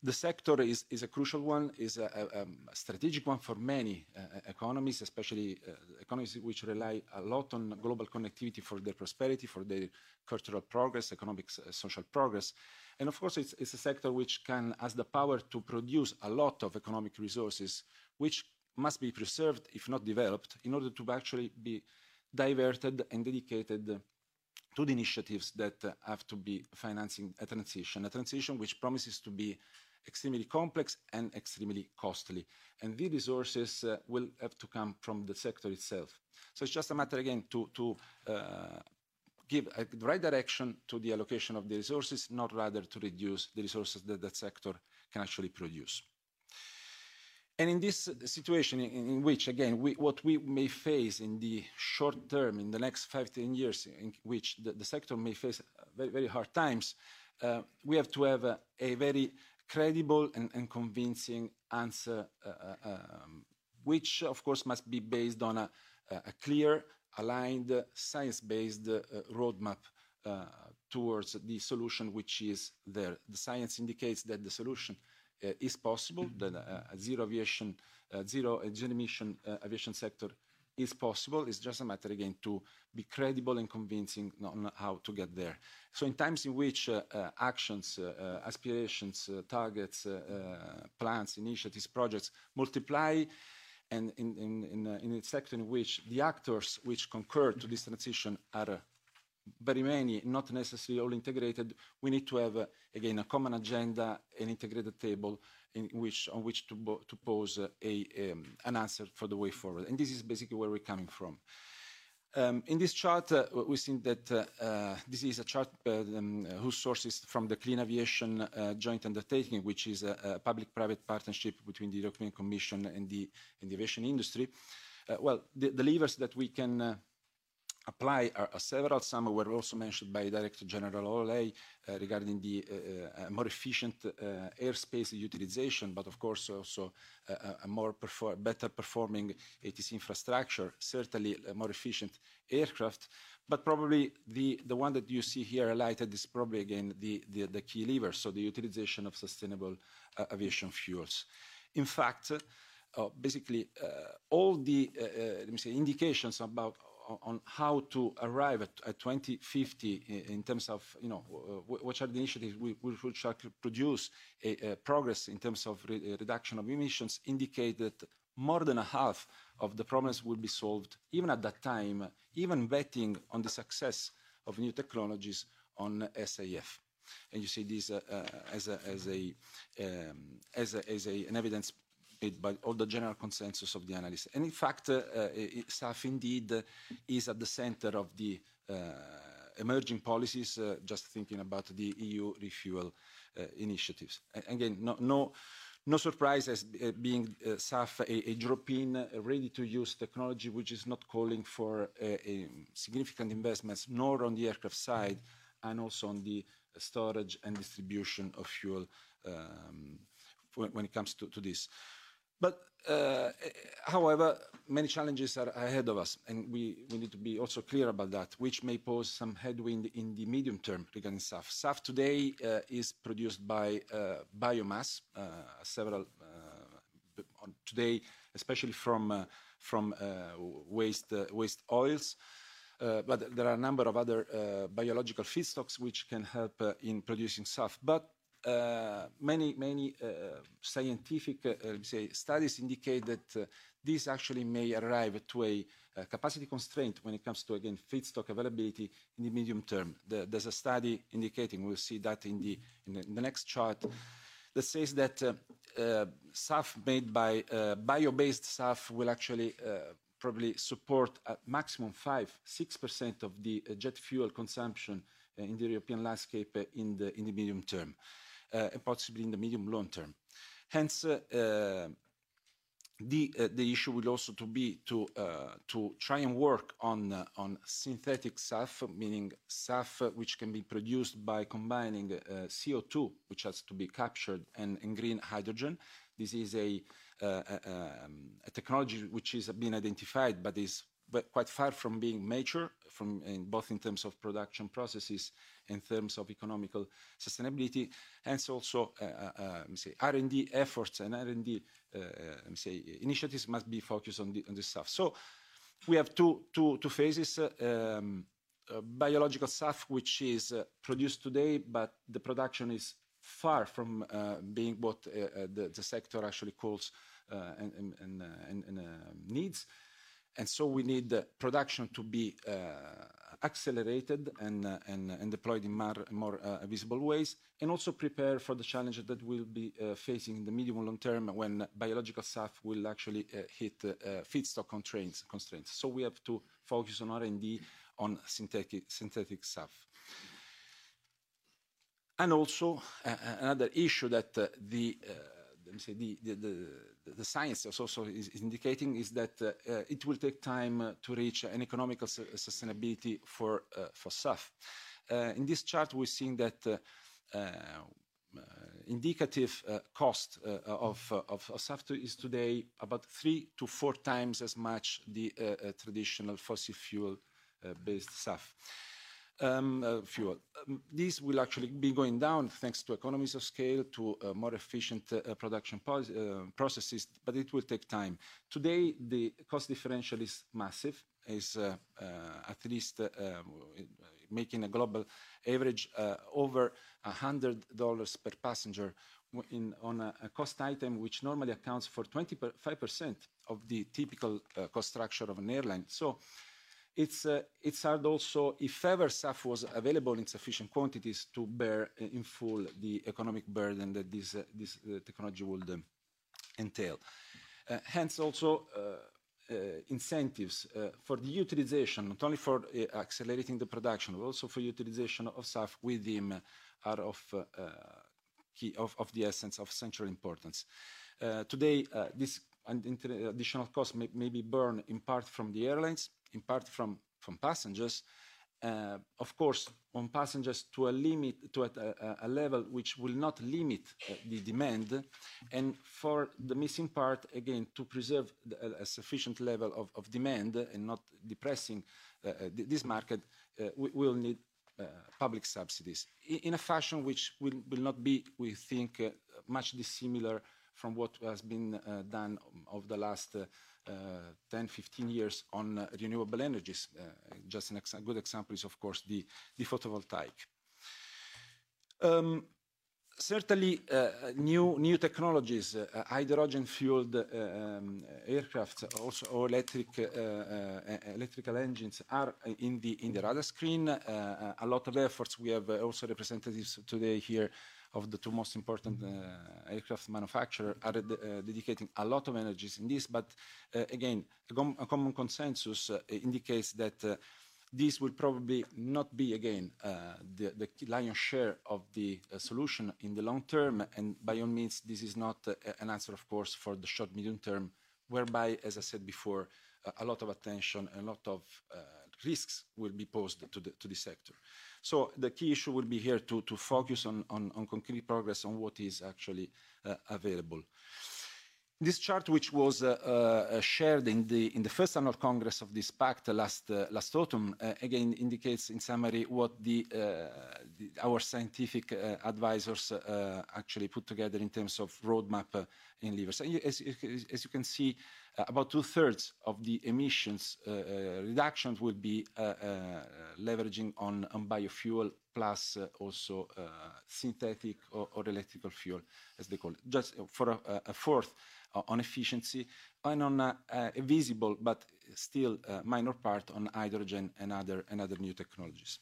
The sector is, is a crucial one, is a, a, a strategic one for many economies, especially economies which rely a lot on global connectivity for their prosperity, for their cultural progress, economic, social progress. And of course, it's, it's a sector which can, has the power to produce a lot of economic resources, which must be preserved, if not developed, in order to actually be diverted and dedicated to the initiatives that have to be financing a transition, a transition which promises to be extremely complex and extremely costly. And the resources uh, will have to come from the sector itself. So it's just a matter, again, to, to uh, give the right direction to the allocation of the resources, not rather to reduce the resources that that sector can actually produce. And in this situation in, in which, again, we, what we may face in the short term, in the next five, ten years, in which the, the sector may face very, very hard times, uh, we have to have a, a very credible and, and convincing answer, uh, uh, um, which, of course, must be based on a, a clear aligned science-based uh, roadmap uh, towards the solution which is there. The science indicates that the solution uh, is possible, that a zero aviation, zero emission aviation sector is possible. It's just a matter, again, to be credible and convincing on how to get there. So in times in which uh, uh, actions, uh, aspirations, targets, plans, initiatives, projects multiply, and in, in, in, uh, in a sector in which the actors which concur to this transition are very many, not necessarily all integrated, we need to have, uh, again, a common agenda, an integrated table in which, on which to, to pose uh, a, um, an answer for the way forward. And this is basically where we're coming from. Um, in this chart, uh, we see that uh, uh, this is a chart uh, um, whose source is from the Clean Aviation uh, Joint Undertaking, which is a, a public-private partnership between the European Commission and the, and the aviation industry. Well, the, the levers that we can apply several. Some were also mentioned by Director General Hololei uh, regarding the uh, uh, more efficient uh, airspace utilization, but of course also a more perfor better performing ATC infrastructure, certainly more efficient aircraft. But probably the, the one that you see here highlighted is probably again the, the, the key lever, so the utilization of sustainable uh, aviation fuels. In fact, basically all the let me say indications about on how to arrive at, at 2050 in, terms of, you know, which are the initiatives which should produce a, progress in terms of re reduction of emissions indicate that more than a half of the problems will be solved, even at that time, even betting on the success of new technologies on SAF. And you see this as, an evidence by all the general consensus of the analysts. And in fact, uh, SAF indeed is at the center of the uh, emerging policies, uh, just thinking about the EU refuel initiatives. Again, no, no, no surprise as being SAF a, a European ready-to-use technology which is not calling for uh, a significant investments nor on the aircraft side and also on the storage and distribution of fuel um, when, when it comes to, to this. But uh, however, many challenges are ahead of us, and we, need to be also clear about that, which may pose some headwind in the medium term regarding SAF. SAF today uh, is produced by uh, biomass, uh, several uh, today, especially from, uh, from waste, oils. But there are a number of other biological feedstocks which can help in producing SAF. Uh, many, many uh, scientific uh, say, studies indicate that this actually may arrive to a capacity constraint when it comes to, again, feedstock availability in the medium term. The, there's a study indicating, we'll see that in the, in the, in the next chart, that says that uh, uh, SAF made by uh, bio-based SAF will actually probably support at maximum 5, 6% of the jet fuel consumption in the European landscape in, the, in the medium term and possibly in the medium long term. Hence, uh, uh, the, issue will also to be to, to try and work on, synthetic SAF, meaning SAF which can be produced by combining uh, CO2, which has to be captured, and, green hydrogen. This is a, um, a technology which has been identified but is quite far from being mature, from, in, both in terms of production processes in terms of economical sustainability, hence also uh, uh, say R&D efforts and R&D uh, initiatives must be focused on, this stuff. So we have two, phases. Um, uh, biological stuff which is uh, produced today, but the production is far from uh, being what uh, uh, the, sector actually calls uh, and, uh, uh, needs. And so we need production to be uh, accelerated and, uh, and, deployed in more, uh, visible ways, and also prepare for the challenges that we'll be facing in the medium and long term when biological stuff will actually hit feedstock constraints. So we have to focus on R&D on synthetic, stuff. And also another issue that the let me say the, the, the, the science is also is indicating is that uh, uh, it will take time uh, to reach an economical su sustainability for, for SAF. In this chart, we're seeing that uh, indicative uh, cost uh, of, of, of is today about three to four times as much the traditional fossil fuel based SAF um, uh, fuel. Um, these will actually be going down thanks to economies of scale, to uh, more efficient uh, production uh, processes, but it will take time. Today, the cost differential is massive, is uh, uh, at least uh, making a global average uh, over $100 per passenger in, on a, a cost item which normally accounts for 25% of the typical uh, cost structure of an airline. So it's, uh, it's hard also, if ever SAF was available in sufficient quantities, to bear uh, in full the economic burden that this, uh, uh technology would um, entail. Uh, hence also uh, incentives for the utilization, not only for accelerating the production, but also for utilization of SAF within are of, the essence of central importance. Today, this additional cost may, may be borne in part from the airlines, in part from, from passengers, uh, of course, on passengers to a limit, to a, a, level which will not limit uh, the demand, and for the missing part, again, to preserve the, a, sufficient level of, of demand and not depressing uh, this market, uh, we will need uh, public subsidies in, a fashion which will, will not be, we think, uh, much dissimilar from what has been uh, done over the last uh, uh, 10, 15 years on uh, renewable energies. Uh, just a good example is, of course, the, the photovoltaic. Um, certainly, uh, new, new technologies, uh, hydrogen-fueled uh, um, aircraft, also or electric, uh, uh, electrical engines are in the, in the radar screen. Uh, a lot of efforts. We have also representatives today here of the two most important uh, aircraft manufacturers are uh, dedicating a lot of energies in this. But uh, again, a, com a, common consensus uh, indicates that uh, this will probably not be, again, uh, the, the lion's share of the uh, solution in the long term. And by all means, this is not uh, an answer, of course, for the short, medium term, whereby, as I said before, a lot of attention and a lot of uh, risks will be posed to the, to the sector. So the key issue will be here to, to focus on, on, on concrete progress on what is actually uh, available. This chart, which was uh, uh, shared in the, in the first annual congress of this pact last, uh, last autumn, uh, again indicates in summary what the, uh, the, our scientific uh, advisors uh, actually put together in terms of roadmap uh, in levers. And as, as you can see, uh, about two-thirds of the emissions uh, uh, reductions will be uh, uh, leveraging on, biofuel plus uh, also uh, synthetic or, electrical fuel, as they call it, just for a, fourth uh, on efficiency and on a, visible but still uh, minor part on hydrogen and other new technologies.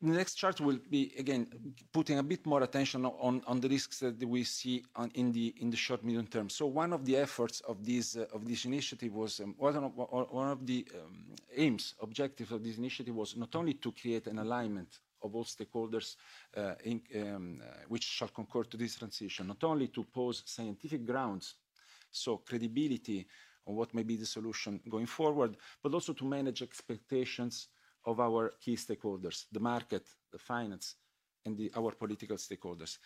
The next chart will be, again, putting a bit more attention on, on the risks that we see on, in, the, in the short, medium term. So one of the efforts of this, uh, of this initiative was, um, one, of, the um, aims, objectives of this initiative was not only to create an alignment of all stakeholders uh, in, um, uh, which shall concur to this transition, not only to pose scientific grounds, so credibility on what may be the solution going forward, but also to manage expectations of our key stakeholders, the market, the finance, and the, our political stakeholders.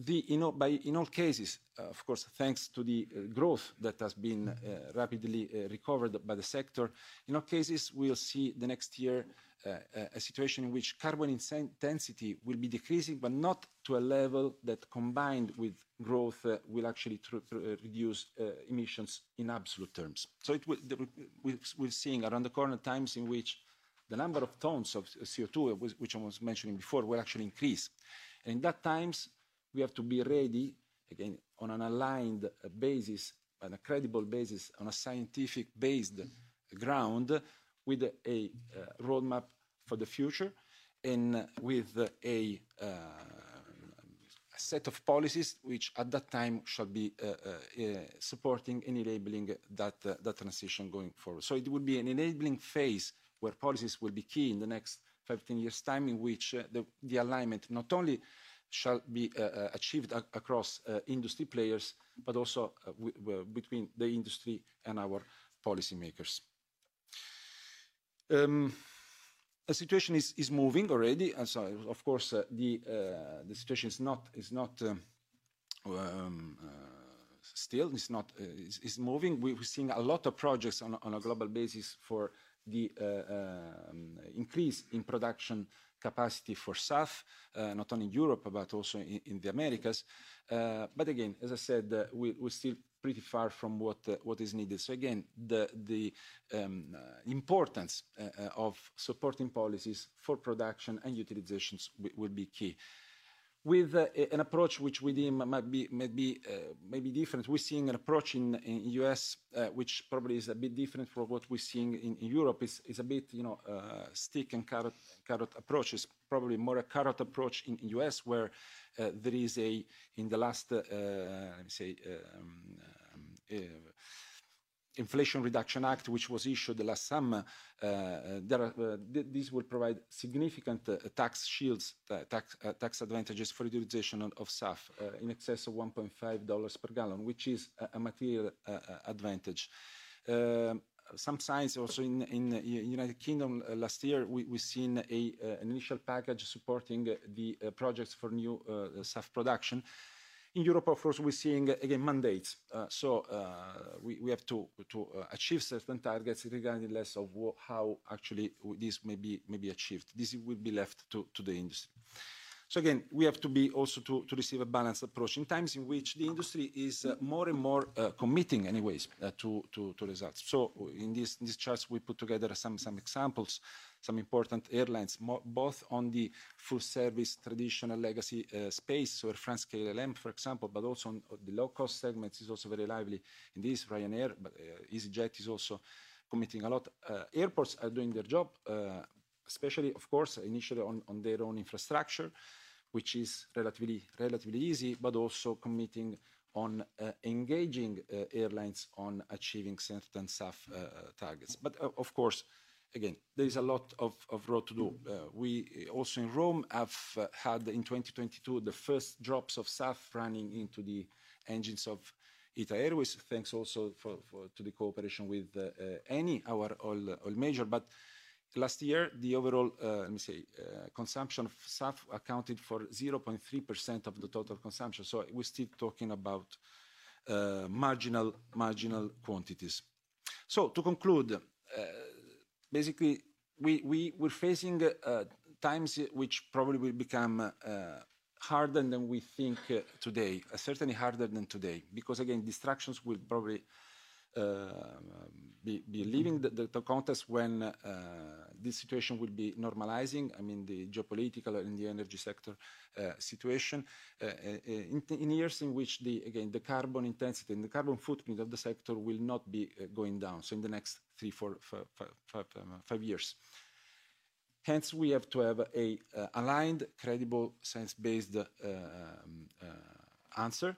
The, in, all, by, in all cases, uh, of course, thanks to the uh, growth that has been uh, rapidly uh, recovered by the sector, in all cases, we'll see the next year uh, a situation in which carbon intensity will be decreasing, but not to a level that combined with growth uh, will actually reduce emissions in absolute terms. So it will, we're seeing around the corner times in which the number of tons of CO2, which I was mentioning before, will actually increase. And in that times, we have to be ready, again, on an aligned basis, on a credible basis, on a scientific-based ground, with a uh, roadmap for the future and with a, uh, a set of policies which at that time shall be uh, uh, supporting and enabling that, uh, that transition going forward. So it will be an enabling phase where policies will be key in the next 15 years' time, in which uh, the, the alignment not only shall be uh, uh achieved ac across industry players, but also between the industry and our policymakers. Um, the situation is, is moving already, and so of course uh, the uh, the situation is not is not um, um, uh, still. It's not is, is moving. We're seeing a lot of projects on, on a global basis for the uh, um, increase in production capacity for SAF, uh, not only in Europe, but also in, in the Americas. Uh, but again, as I said, uh, we, we're still pretty far from what, uh, what is needed. So again, the, the um, uh, importance of supporting policies for production and utilizations will be key. With uh, an approach which we deem might be, might be, uh, maybe different. We're seeing an approach in in US uh, which probably is a bit different from what we're seeing in, in Europe. It's, it's a bit, you know, uh, stick and carrot, carrot approach. It's probably more a carrot approach in, in US where uh, there is a, in the last, uh, let me say, um, um, Inflation Reduction Act, which was issued last summer, uh, there are, uh, th this will provide significant uh, tax shields, uh, tax, uh, tax advantages for utilization of SAF uh, in excess of $1.5 per gallon, which is a, a material uh, uh, advantage. Um, some signs also in, in the United Kingdom uh, last year, we, we've seen a, uh, an initial package supporting uh, the uh, projects for new uh, SAF production. In Europe, of course, we're seeing, again, mandates. Uh, so uh, we, have to, uh, achieve certain targets regardless of how actually this may be, achieved. This will be left to, the industry. So again, we have to be also to, receive a balanced approach in times in which the industry is uh, more and more uh, committing anyways uh, to, results. So in, these charts, we put together some, some examples, some important airlines, both on the full service traditional legacy uh, space, so Air France KLM, for example, but also on the low cost segments is also very lively in this, Ryanair, but uh, EasyJet is also committing a lot. Uh, airports are doing their job, uh, especially, of course, initially on, their own infrastructure, which is relatively, relatively easy, but also committing on uh, engaging uh, airlines on achieving certain SAF uh, targets. But uh, of course, again, there is a lot of, of road to do. Uh, we also in Rome have uh, had in 2022 the first drops of SAF running into the engines of ITA Airways, thanks also for, for, to the cooperation with uh, uh, Eni, our oil, oil major. But Last year, the overall, uh, let me say, uh, consumption of SAF accounted for 0.3% of the total consumption. So we're still talking about uh, marginal, marginal quantities. So to conclude, uh, basically, we, we, we're facing uh, times which probably will become uh, harder than we think uh, today, uh, certainly harder than today, because again, distractions will probably uh, be, be leaving the, the, context when uh, this situation will be normalizing. I mean, the geopolitical and the energy sector situation in, in years in which the again the carbon intensity and the carbon footprint of the sector will not be going down. So in the next three, four, five, five, um, years. Hence, we have to have a uh, aligned, credible, science-based uh, um, uh, answer.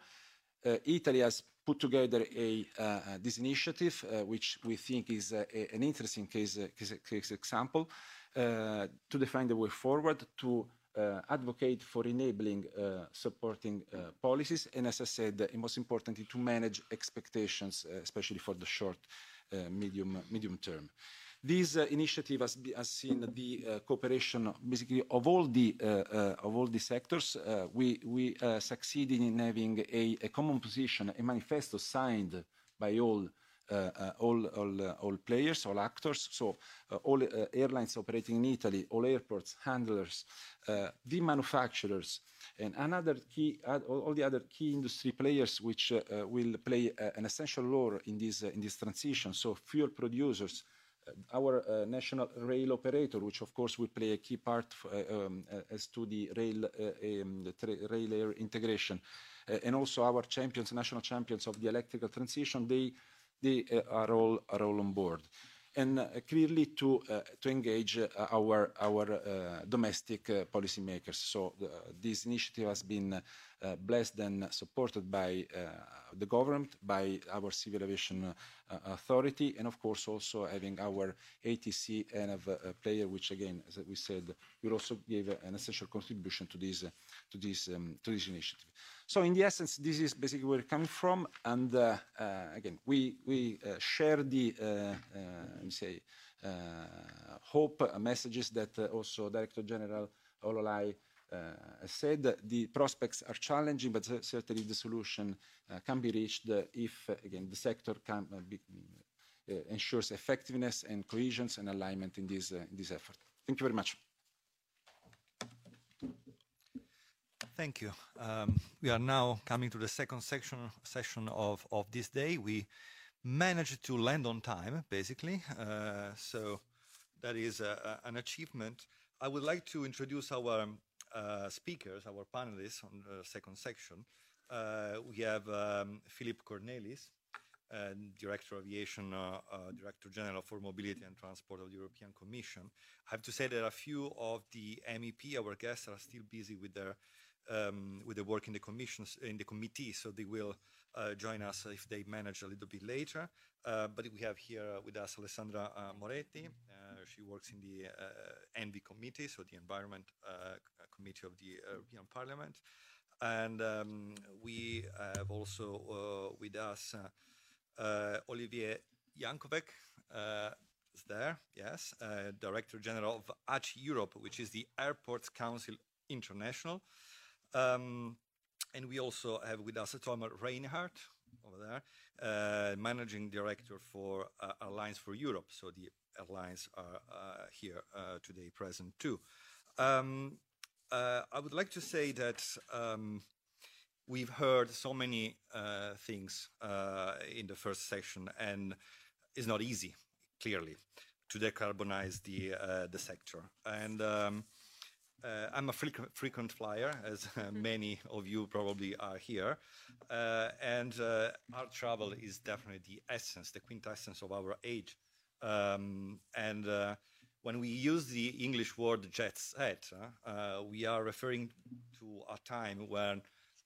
Uh, Italy has put together a, uh, this initiative, uh, which we think is uh, a, an interesting case, uh, case, case example, uh, to define the way forward, to uh, advocate for enabling uh, supporting uh, policies, and as I said, uh, most importantly, to manage expectations, uh, especially for the short, uh, medium, medium term. This uh, initiative has, has seen the uh, cooperation basically of all the, uh, uh, of all the sectors. Uh, we we uh, succeeded in having a, a common position, a manifesto signed by all uh, uh, all, all, uh, all players, all actors, so uh, all uh, airlines operating in Italy, all airports, handlers, uh, the manufacturers, and another key, uh, all, the other key industry players which uh, uh, will play uh, an essential role in this, uh, in this transition, so fuel producers, our uh, national rail operator, which of course will play a key part uh, um, uh, as to the rail, uh, um, the rail air integration, uh, and also our champions, national champions of the electrical transition, they, they uh, are, all, are all on board. And uh, clearly to, uh, to engage our, our domestic policymakers. So this initiative has been blessed and supported by the government, by our civil aviation authority, and of course also having our ATC and a, player, which again, as we said, will also give an essential contribution to this, to this, um, to this initiative. So in the essence, this is basically where we're coming from, and uh, uh, again, we we uh, share the uh, uh, let me say uh, hope messages that also Director General Hololei said the prospects are challenging, but certainly the solution can be reached if, again, the sector can be, ensures effectiveness and cohesion and alignment in this, in this effort. Thank you very much. Thank you. Um, we are now coming to the second section session of, of this day. We managed to land on time, basically. Uh, so that is a, a, an achievement. I would like to introduce our uh, speakers, our panelists on the second section. Uh, we have um, Filip Cornelis, uh, Director of Aviation, uh, uh, Director General for Mobility and Transport of the European Commission. I have to say that a few of the MEP, our guests, are still busy with their um, with the work in the commissions in the committee, so they will uh, join us if they manage a little bit later. Uh, but we have here with us Alessandra uh, Moretti. Uh, she works in the uh, ENVI committee, so the Environment uh, Committee of the European Parliament. And um, we have also with us Olivier Jankovec, is there, yes, Director General of ACI Europe, which is the Airports Council International. Um, and we also have with us a Thomas Reynaert over there, uh, Managing Director for uh, Airlines for Europe. So the airlines are uh, here uh, today present too. Um, uh, I would like to say that um, we've heard so many uh, things in the first section, and it's not easy, clearly, to decarbonize the the sector. And um, uh, I'm a frequent, frequent flyer, as uh, many of you probably are here. Uh, and uh, our travel is definitely the essence, the quintessence of our age. Um, and uh, when we use the English word jet set, uh, we are referring to a time when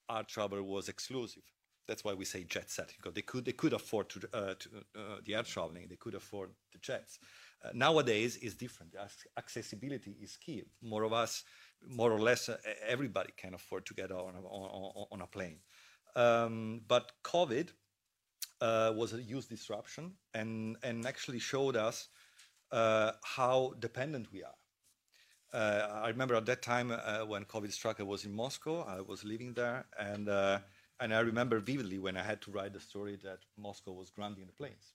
our travel was exclusive. That's why we say jet set, because they could, they could afford to, to the air traveling, they could afford the jets. Uh, nowadays is different. Accessibility is key. More of us, more or less, uh, everybody can afford to get on a, on, on a plane. Um, but COVID uh, was a huge disruption and, and actually showed us uh, how dependent we are. Uh, I remember at that time uh, when COVID struck, I was in Moscow. I was living there, and and I remember vividly when I had to write the story that Moscow was grounding the planes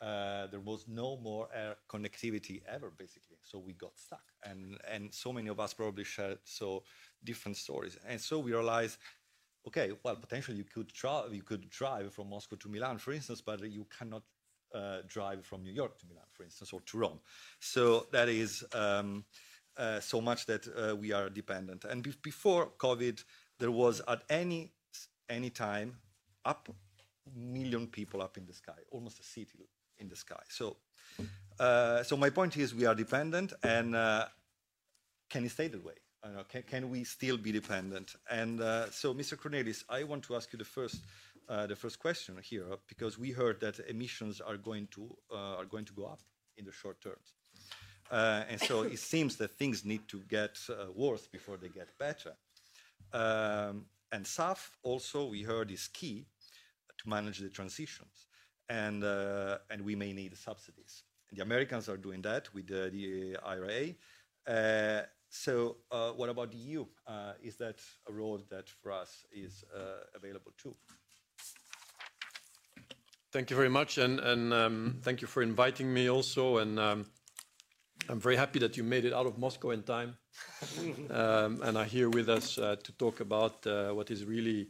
uh, there was no more air connectivity ever, basically. So we got stuck, and and so many of us probably shared so different stories, and so we realized, okay, well, potentially you could you could drive from Moscow to Milan, for instance, but you cannot uh, drive from New York to Milan, for instance, or to Rome. So that is um, uh, so much that uh, we are dependent. And be before COVID, there was at any any time up million people up in the sky, almost a city in the sky. So, uh, so my point is we are dependent, and uh, can it stay that way? Know, can, can, we still be dependent? And uh, so, Mr. Cornelis, I want to ask you the first, uh, the first question here, because we heard that emissions are going to uh, are going to go up in the short term. uh, and so it seems that things need to get worse before they get better. Um, and SAF also, we heard, is key to manage the transitions and, uh, and we may need subsidies. The Americans are doing that with the, the IRA. Uh, so uh, what about the EU? Uh, is that a road that for us is uh, available too? Thank you very much, and, and um, thank you for inviting me also. And um, I'm very happy that you made it out of Moscow in time, um, and are here with us uh, to talk about what is really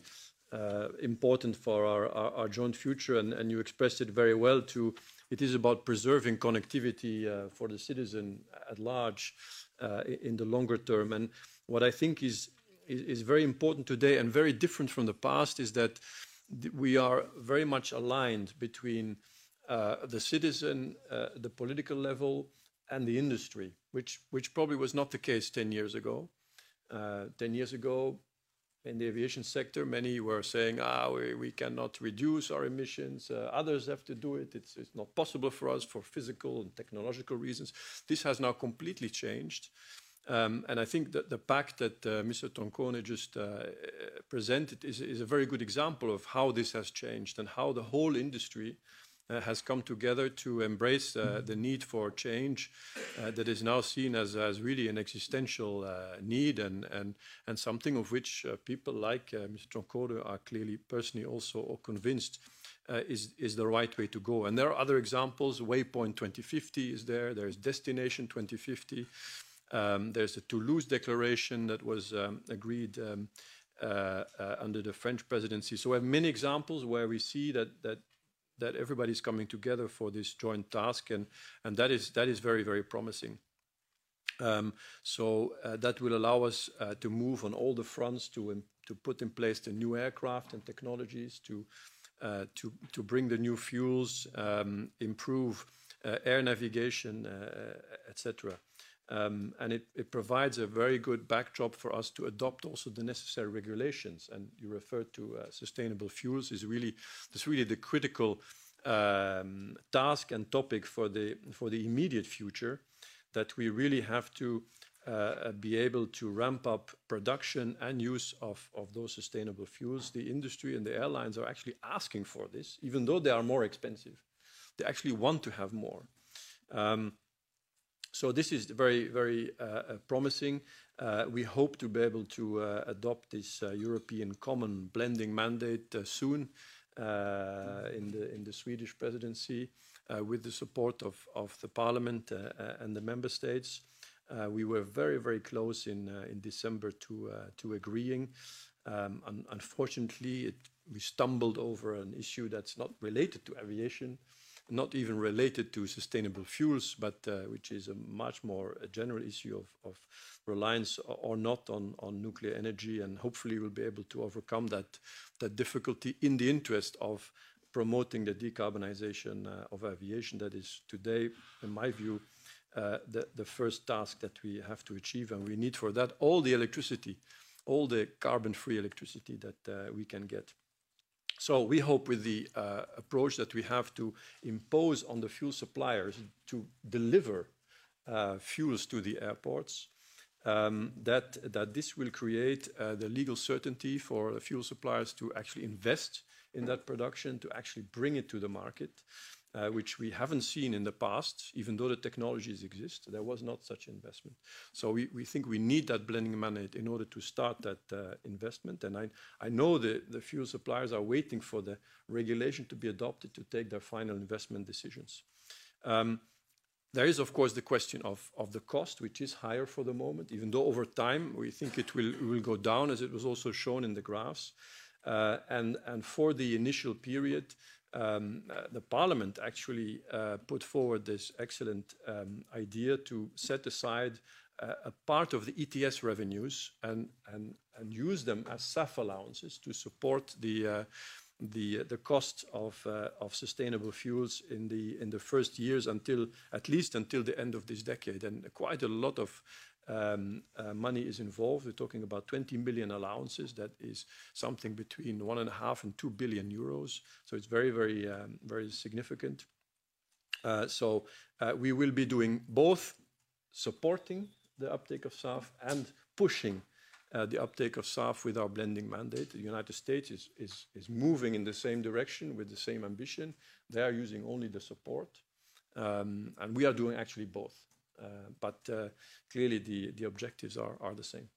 important for our, joint future, and, you expressed it very well. To it is about preserving connectivity uh, for the citizen at large uh, in the longer term. And what I think is, very important today and very different from the past is that we are very much aligned between uh, the citizen, uh, the political level, and the industry, which which probably was not the case 10 years ago. Uh, 10 years ago, in the aviation sector. Many were saying, ah, we, we cannot reduce our emissions. Uh, others have to do it. It's, it's not possible for us for physical and technological reasons. This has now completely changed. Um, and I think that the pact that uh, Mr. Troncone just uh, presented is, is, a very good example of how this has changed and how the whole industry uh, has come together to embrace uh, the need for change uh, that is now seen as, as really an existential uh, need and, and, and something of which uh, people like uh, Mr. Troncone are clearly personally also convinced is, is the right way to go. And there are other examples. Waypoint 2050 is there. There's Destination 2050. Um, there's the Toulouse Declaration that was um, agreed um, uh, uh, under the French presidency. So we have many examples where we see that, that that everybody's coming together for this joint task, and, that, is, that is very, very promising. Um, so uh, that will allow us uh, to move on all the fronts to, um, to put in place the new aircraft and technologies, to, uh, to, to bring the new fuels, um, improve air navigation, etc. Um, and it, provides a very good backdrop for us to adopt also the necessary regulations. And you referred to uh, sustainable fuels is really, the critical um, task and topic for the, immediate future that we really have to uh, be able to ramp up production and use of, of those sustainable fuels. The industry and the airlines are actually asking for this, even though they are more expensive. They actually want to have more. So this is very, very uh, uh promising. Uh, we hope to be able to uh, adopt this uh, European common blending mandate uh, soon in, the, Swedish presidency with the support of, the parliament and the member states. we were very, very close in, December to, to agreeing. Um, unfortunately, we stumbled over an issue that's not related to aviation, not even related to sustainable fuels, but uh, which is a much more a general issue of, of reliance or not on, on nuclear energy. And hopefully we'll be able to overcome that, that difficulty in the interest of promoting the decarbonization uh, of aviation. That is today, in my view, uh, the, the first task that we have to achieve. And we need for that all the electricity, all the carbon-free electricity that uh, we can get. So we hope with the uh, approach that we have to impose on the fuel suppliers to deliver uh, fuels to the airports, um, that, that this will create uh, the legal certainty for the fuel suppliers to actually invest in that production, to actually bring it to the market, which we haven't seen in the past, even though the technologies exist. There was not such investment. So we, we think we need that blending mandate in order to start that uh, investment. And I, I know the, the fuel suppliers are waiting for the regulation to be adopted to take their final investment decisions. Um, there is, of course, the question of, of the cost, which is higher for the moment, even though over time we think it will, will go down, as it was also shown in the graphs. Uh, and, and for the initial period, um, uh, the parliament actually uh, put forward this excellent um, idea to set aside uh, a part of the ETS revenues and, and, and use them as SAF allowances to support the, uh, the, the cost of, uh, of sustainable fuels in the, in the first years until, at least until the end of this decade. And quite a lot of uh, money is involved. We're talking about 20 million allowances. That is something between one and a half and two billion euros. So it's very, very, um, very significant. Uh, so uh, we will be doing both supporting the uptake of SAF and pushing uh, the uptake of SAF with our blending mandate. The United States is moving in the same direction with the same ambition. They are using only the support. Um, and we are doing actually both. Uh, but uh, clearly the, the objectives are, are the same.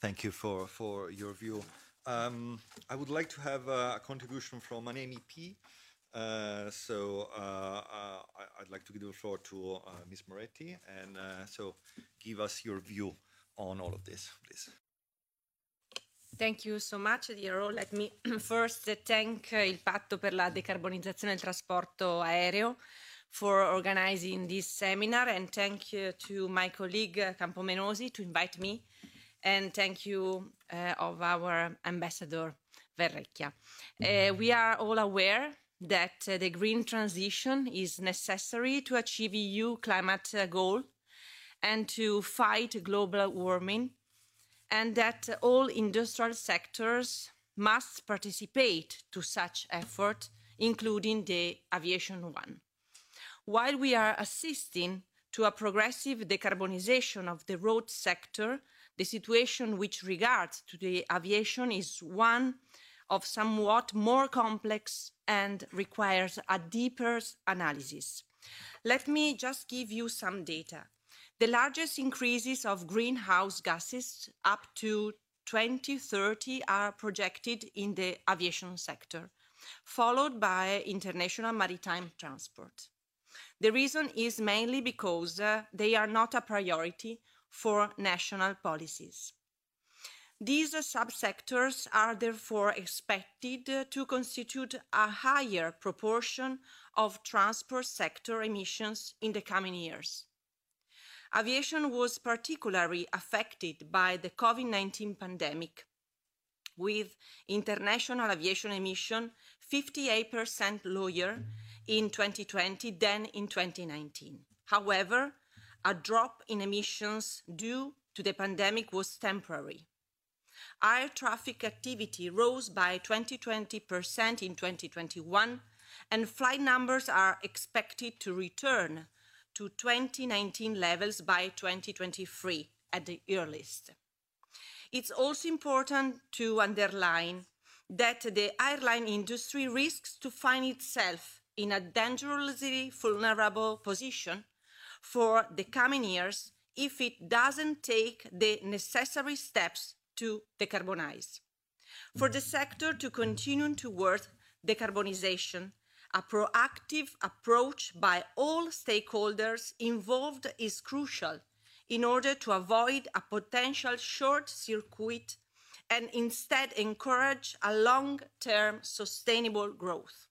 Thank you for, for your view. Um, I would like to have a contribution from an MEP. Uh, so uh, uh, I, would like to give the floor to uh, Ms. Moretti, and so give us your view on all of this, please. Thank you so much, Diero. Let me first thank il Patto per la decarbonizzazione del trasporto aereo for organizing this seminar and thank you to my colleague Campomenosi to invite me and thank you uh, of our ambassador Verrecchia. Uh, we are all aware that uh, the green transition is necessary to achieve EU climate uh, goal and to fight global warming and that all industrial sectors must participate to such effort, including the aviation one while we are assisting to a progressive decarbonisation of the road sector, the situation which regards to the aviation is one of somewhat more complex and requires a deeper analysis. Let me just give you some data. The largest increases of greenhouse gases up to 2030 are projected in the aviation sector, followed by international maritime transport. The reason is mainly because uh, they are not a priority for national policies. These subsectors are therefore expected to constitute a higher proportion of transport sector emissions in the coming years. Aviation was particularly affected by the COVID-19 pandemic, with international aviation emission 58% lower in 2020 than in 2019. However, a drop in emissions due to the pandemic was temporary. Air traffic activity rose by 20% in 2021, and flight numbers are expected to return to 2019 levels by 2023 at the earliest. It's also important to underline that the airline industry risks to find itself in a dangerously vulnerable position for the coming years if it doesn't take the necessary steps to decarbonize. For the sector to continue towards decarbonization, a proactive approach by all stakeholders involved is crucial in order to avoid a potential short circuit and instead encourage a long-term sustainable growth.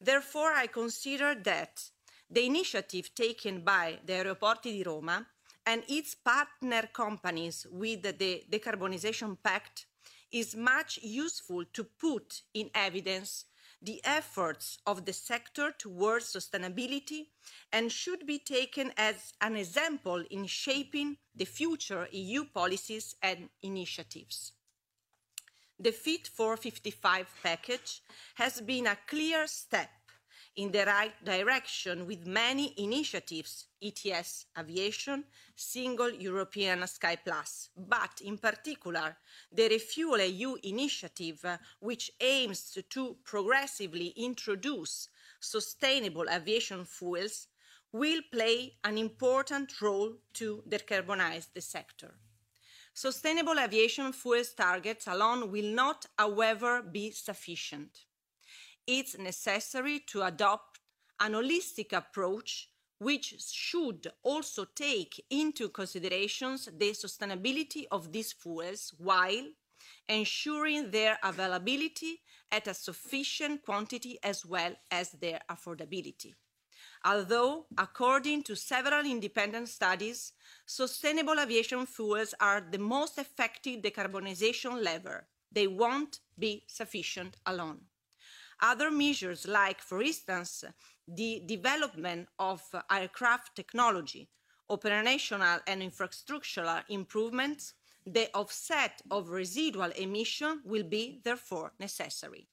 Therefore, I consider that the initiative taken by the Aeroporti di Roma and its partner companies with the Decarbonisation Pact is much useful to put in evidence the efforts of the sector towards sustainability and should be taken as an example in shaping the future EU policies and initiatives. The Fit for 55 package has been a clear step in the right direction with many initiatives, ETS aviation, single European Sky Plus, but in particular the Refuel EU initiative, which aims to progressively introduce sustainable aviation fuels, will play an important role to decarbonize the sector. Sustainable aviation fuels targets alone will not, however, be sufficient it's necessary to adopt an holistic approach which should also take into considerations the sustainability of these fuels while ensuring their availability at a sufficient quantity as well as their affordability. Although, according to several independent studies, sustainable aviation fuels are the most effective decarbonization lever, they won't be sufficient alone. Other measures, like, for instance, the development of aircraft technology, operational and infrastructural improvements, the offset of residual emission will be therefore necessary.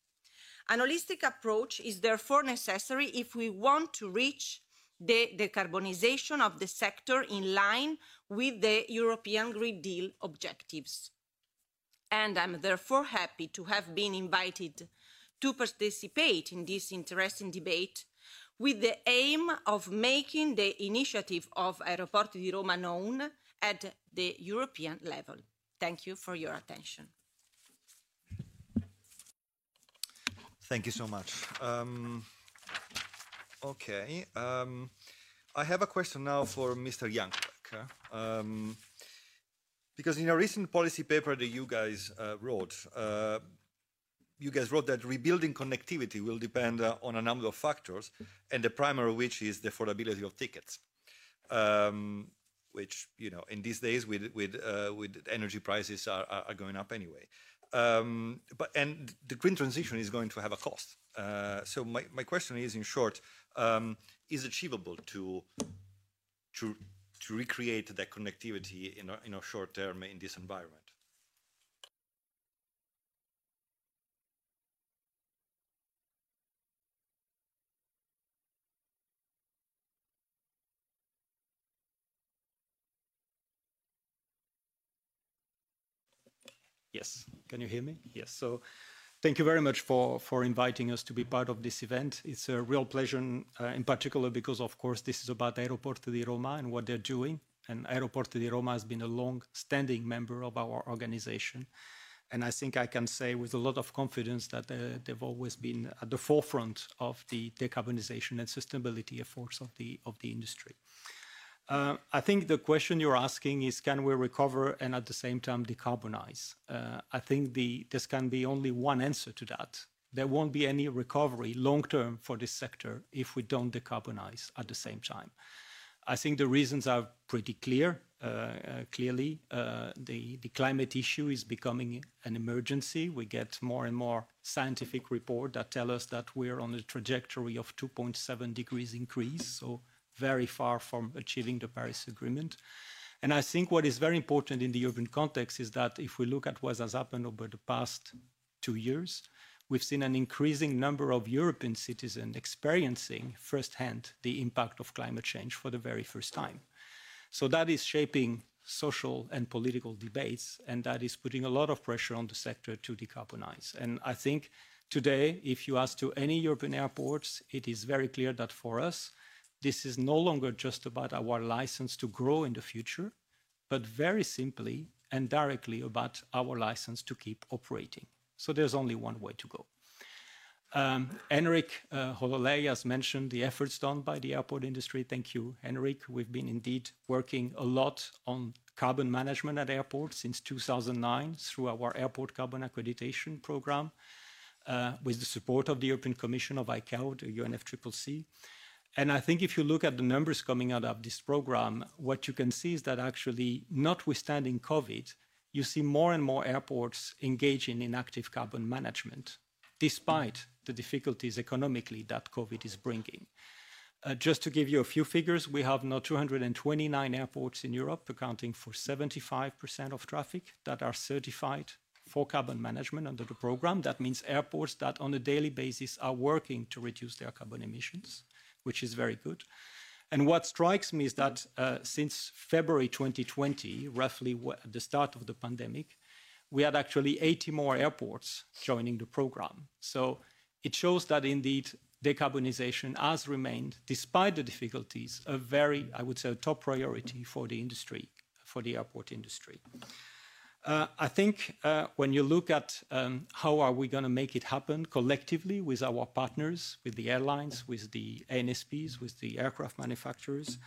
An holistic approach is therefore necessary if we want to reach the decarbonisation of the sector in line with the European Green Deal objectives. And I'm therefore happy to have been invited to participate in this interesting debate with the aim of making the initiative of Aeroporti di Roma known at the European level. Thank you for your attention. Thank you so much. Um, okay. Um, I have a question now for Mr. Jankovec. Um, because in a recent policy paper that you guys uh, wrote, uh, you guys wrote that rebuilding connectivity will depend uh, on a number of factors, and the primary of which is the affordability of tickets. Um, which you know in these days with with uh, with energy prices are, are going up anyway. Um, but and the green transition is going to have a cost. Uh, so my, my question is, in short, um, is achievable to to to recreate that connectivity in a, in a short term in this environment? Yes. Can you hear me? Yes. So thank you very much for, for inviting us to be part of this event. It's a real pleasure, uh, in particular because, of course, this is about Aeroporto di Roma and what they're doing. And Aeroporto di Roma has been a long-standing member of our organization. And I think I can say with a lot of confidence that uh, they've always been at the forefront of the decarbonization and sustainability efforts of the, of the industry. Uh, I think the question you're asking is can we recover and at the same time decarbonize? Uh, I think the, this can be only one answer to that. There won't be any recovery long term for this sector if we don't decarbonize at the same time. I think the reasons are pretty clear. Uh, uh, clearly, uh, the, the climate issue is becoming an emergency. We get more and more scientific reports that tell us that we're on a trajectory of 2.7 degrees increase. So very far from achieving the Paris Agreement. And I think what is very important in the urban context is that if we look at what has happened over the past two years, we've seen an increasing number of European citizens experiencing firsthand the impact of climate change for the very first time. So that is shaping social and political debates, and that is putting a lot of pressure on the sector to decarbonize. And I think today, if you ask to any European airports, it is very clear that for us, this is no longer just about our license to grow in the future, but very simply and directly about our license to keep operating. So there's only one way to go. Um, Henrik uh, Hololei has mentioned the efforts done by the airport industry. Thank you, Henrik. We've been indeed working a lot on carbon management at airports since 2009 through our airport carbon accreditation program uh, with the support of the European Commission of ICAO, the UNFCCC. And I think if you look at the numbers coming out of this program, what you can see is that actually, notwithstanding COVID, you see more and more airports engaging in active carbon management, despite the difficulties economically that COVID is bringing. Uh, just to give you a few figures, we have now 229 airports in Europe, accounting for 75% of traffic that are certified for carbon management under the program. That means airports that on a daily basis are working to reduce their carbon emissions which is very good. And what strikes me is that uh, since February 2020, roughly at the start of the pandemic, we had actually 80 more airports joining the program. So it shows that indeed decarbonization has remained, despite the difficulties, a very, I would say, a top priority for the industry, for the airport industry. Uh, I think uh, when you look at um, how are we going to make it happen collectively with our partners, with the airlines, with the ANSPs, with the aircraft manufacturers,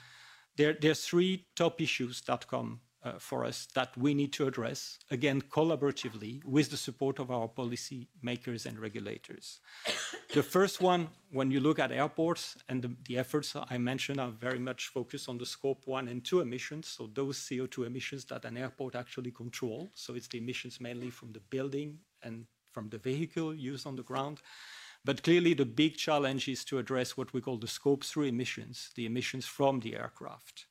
there, there are three top issues that come Uh, for us that we need to address, again, collaboratively with the support of our policy makers and regulators. the first one, when you look at airports, and the, the, efforts I mentioned are very much focused on the scope one and two emissions, so those CO2 emissions that an airport actually controls. So it's the emissions mainly from the building and from the vehicle used on the ground. But clearly, the big challenge is to address what we call the scope three emissions, the emissions from the aircraft.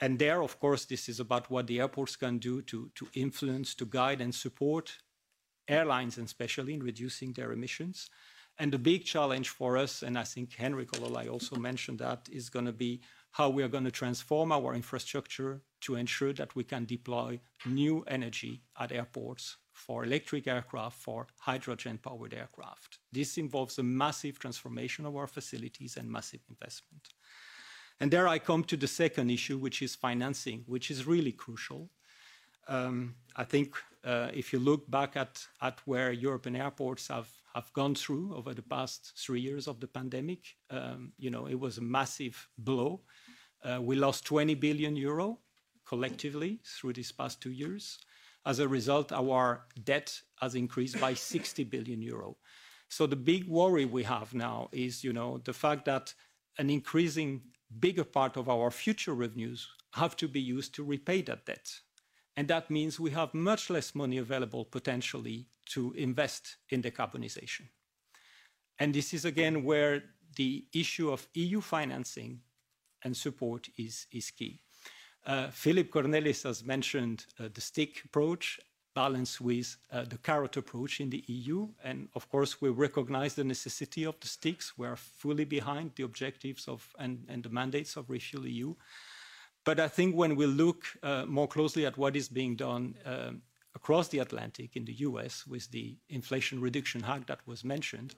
And there, of course, this is about what the airports can do to, to influence, to guide and support airlines, especially in reducing their emissions. And the big challenge for us, and I think Henrik Hololei also mentioned that, is going to be how we are going to transform our infrastructure to ensure that we can deploy new energy at airports for electric aircraft, for hydrogen-powered aircraft. This involves a massive transformation of our facilities and massive investment. And there I come to the second issue, which is financing, which is really crucial. Um, I think uh, if you look back at, at where European airports have, have gone through over the past three years of the pandemic, um, you know, it was a massive blow. Uh, we lost 20 billion euro collectively through these past two years. As a result, our debt has increased by 60 billion euro. So the big worry we have now is, you know, the fact that an increasing bigger part of our future revenues have to be used to repay that debt. And that means we have much less money available potentially to invest in decarbonization. And this is again where the issue of EU financing and support is, key. Uh, Filip Cornelis has mentioned uh, the stick approach balance with uh, the carrot approach in the EU. And of course, we recognize the necessity of the sticks. We are fully behind the objectives of and, and the mandates of Refuel EU. But I think when we look uh, more closely at what is being done um, across the Atlantic in the US with the Inflation Reduction Act that was mentioned,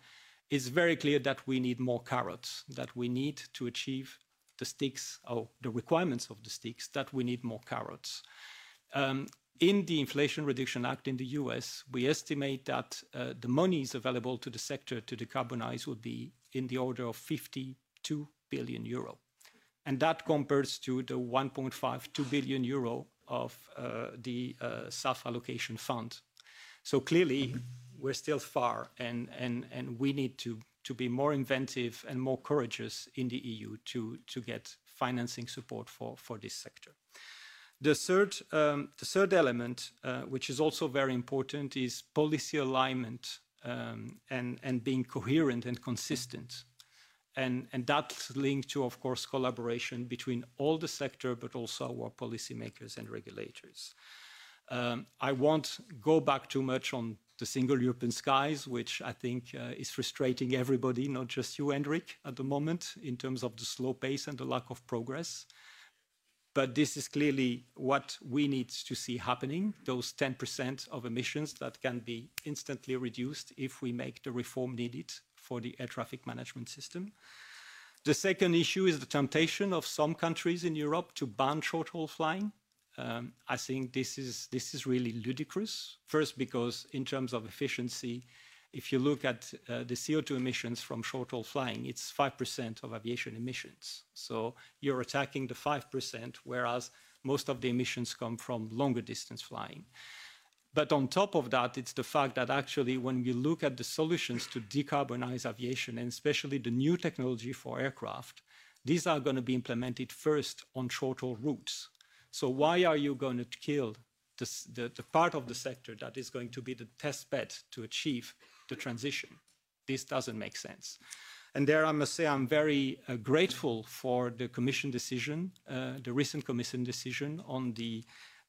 it's very clear that we need more carrots, that we need to achieve the sticks or the requirements of the sticks, that we need more carrots. Um, in the Inflation Reduction Act in the US, we estimate that uh, the monies available to the sector to decarbonize would be in the order of 52 billion euro. And that compares to the 1.5, 2 billion euro of uh, the uh, SAF allocation fund. So clearly, we're still far, and, and, and we need to, to be more inventive and more courageous in the EU to, to get financing support for, for this sector. The third, um, the third element, uh, which is also very important, is policy alignment um, and, and being coherent and consistent. And, and that's linked to, of course, collaboration between all the sector, but also our policymakers and regulators. Um, I won't go back too much on the single European skies, which I think uh, is frustrating everybody, not just you, Hendrik, at the moment, in terms of the slow pace and the lack of progress. But this is clearly what we need to see happening, those 10% of emissions that can be instantly reduced if we make the reform needed for the air traffic management system. The second issue is the temptation of some countries in Europe to ban short-haul flying. Um, I think this is, this is really ludicrous. First, because in terms of efficiency, if you look at uh, the CO2 emissions from short-haul flying, it's 5% of aviation emissions. So you're attacking the 5%, whereas most of the emissions come from longer distance flying. But on top of that, it's the fact that actually when we look at the solutions to decarbonize aviation, and especially the new technology for aircraft, these are going to be implemented first on short-haul routes. So why are you going to kill the, the, the part of the sector that is going to be the test bed to achieve the transition. This doesn't make sense. And there, I must say, I'm very uh, grateful for the Commission decision, uh, the recent Commission decision on the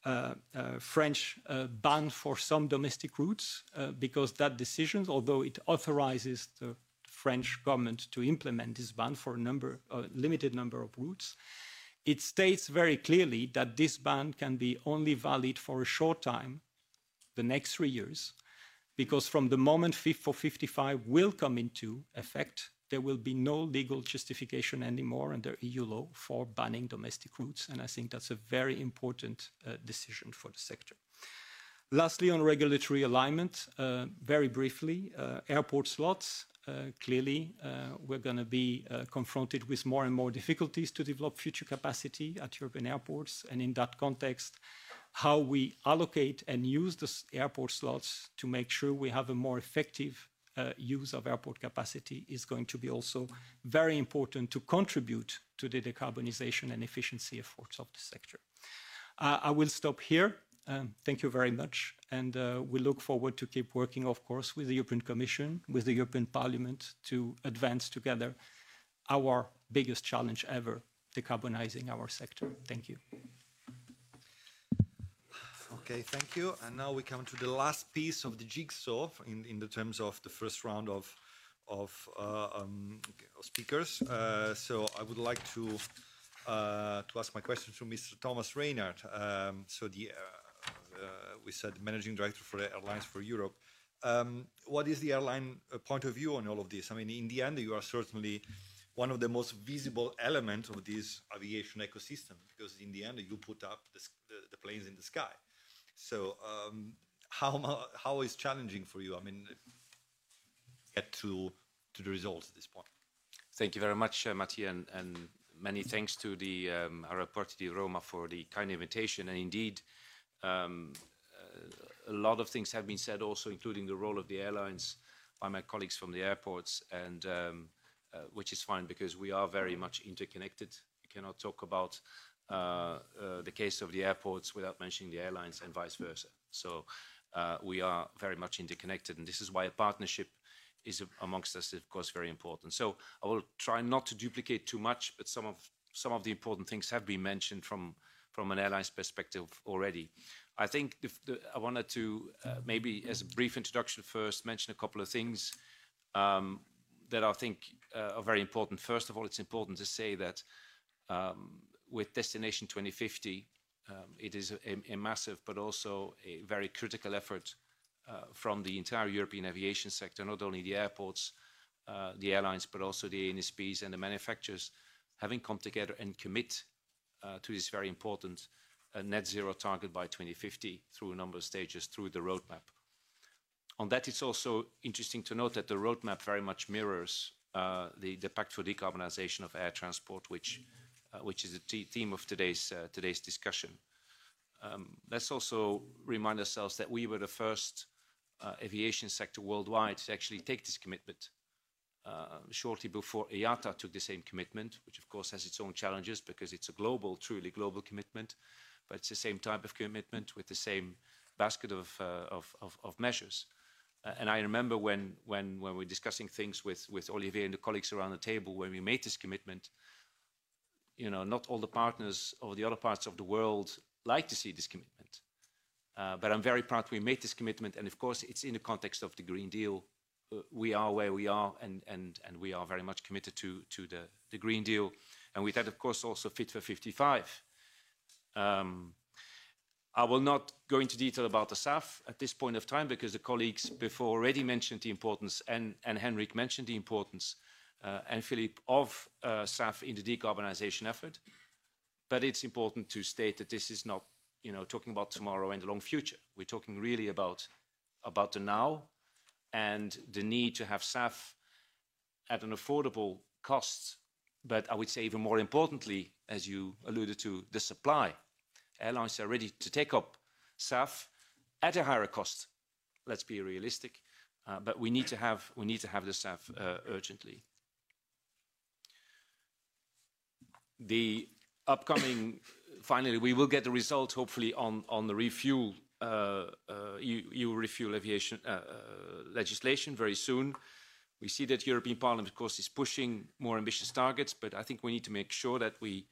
uh, uh French uh, ban for some domestic routes, uh, because that decision, although it authorizes the French government to implement this ban for a number, a limited number of routes, it states very clearly that this ban can be only valid for a short time, the next three years, because from the moment Fit for 55 will come into effect, there will be no legal justification anymore under EU law for banning domestic routes. And I think that's a very important uh, decision for the sector. Lastly, on regulatory alignment, uh, very briefly, uh, airport slots. Uh, clearly, uh, we're going to be uh, confronted with more and more difficulties to develop future capacity at European airports. And in that context, how we allocate and use the airport slots to make sure we have a more effective uh, use of airport capacity is going to be also very important to contribute to the decarbonization and efficiency efforts of the sector. Uh, I will stop here. Um, thank you very much. And uh, we look forward to keep working, of course, with the European Commission, with the European Parliament to advance together our biggest challenge ever, decarbonizing our sector. Thank you. Okay, thank you. And now we come to the last piece of the jigsaw in, in the terms of the first round of, of, uh, um, speakers. Uh, so I would like to, uh, to ask my question to Mr. Thomas Reynaert. Um, so the, uh, uh, we said managing director for Airlines for Europe. Um, what is the airline uh, point of view on all of this? I mean, in the end, you are certainly one of the most visible elements of this aviation ecosystem because in the end, you put up the, the, the planes in the sky. So um, how how is challenging for you? I mean, get to to the results at this point. Thank you very much, uh, Mattia, and, and many thanks to the um, Aeroporti di Roma for the kind invitation. And indeed, um, uh, a lot of things have been said, also including the role of the airlines by my colleagues from the airports, and um, uh, which is fine because we are very much interconnected. You cannot talk about the case of the airports without mentioning the airlines and vice versa. So uh, we are very much interconnected, and this is why a partnership is amongst us, of course, very important. So I will try not to duplicate too much, but some of some of the important things have been mentioned from from an airline's perspective already. I think the, I wanted to uh, maybe, as a brief introduction, first mention a couple of things um, that I think uh, are very important. First of all, it's important to say that um, with Destination 2050, um, it is a, a, massive but also a very critical effort uh, from the entire European aviation sector, not only the airports, uh, the airlines, but also the ANSPs and the manufacturers having come together and commit uh, to this very important uh, net zero target by 2050 through a number of stages through the roadmap. On that, it's also interesting to note that the roadmap very much mirrors uh, the, the Pact for Decarbonization of Air Transport, which uh, which is the theme of today's, uh, today's discussion. Um, let's also remind ourselves that we were the first uh, aviation sector worldwide to actually take this commitment. Uh, shortly before IATA took the same commitment, which of course has its own challenges because it's a global, truly global commitment, but it's the same type of commitment with the same basket of, uh, of, of, of, measures. Uh, and I remember when, when, when we were discussing things with, with Olivier and the colleagues around the table, when we made this commitment, you know, not all the partners of the other parts of the world like to see this commitment. Uh, but I'm very proud we made this commitment, and of course, it's in the context of the Green Deal. Uh, we are where we are, and, and, and we are very much committed to, to the, the Green Deal. And with that, of course, also Fit for 55. Um, I will not go into detail about the SAF at this point of time because the colleagues before already mentioned the importance, and, and Henrik mentioned the importance, and Philippe, of uh, SAF in the decarbonisation effort. But it's important to state that this is not you know, talking about tomorrow and the long future. We're talking really about, about the now and the need to have SAF at an affordable cost. But I would say even more importantly, as you alluded to, the supply. Airlines are ready to take up SAF at a higher cost. Let's be realistic. Uh, but we need to have, we need to have the SAF uh, urgently. The upcoming finally, we will get the result, hopefully, on, on the refuel, uh, uh, EU, refuel aviation uh, legislation very soon. We see that European Parliament, of course, is pushing more ambitious targets, but I think we need to make sure that we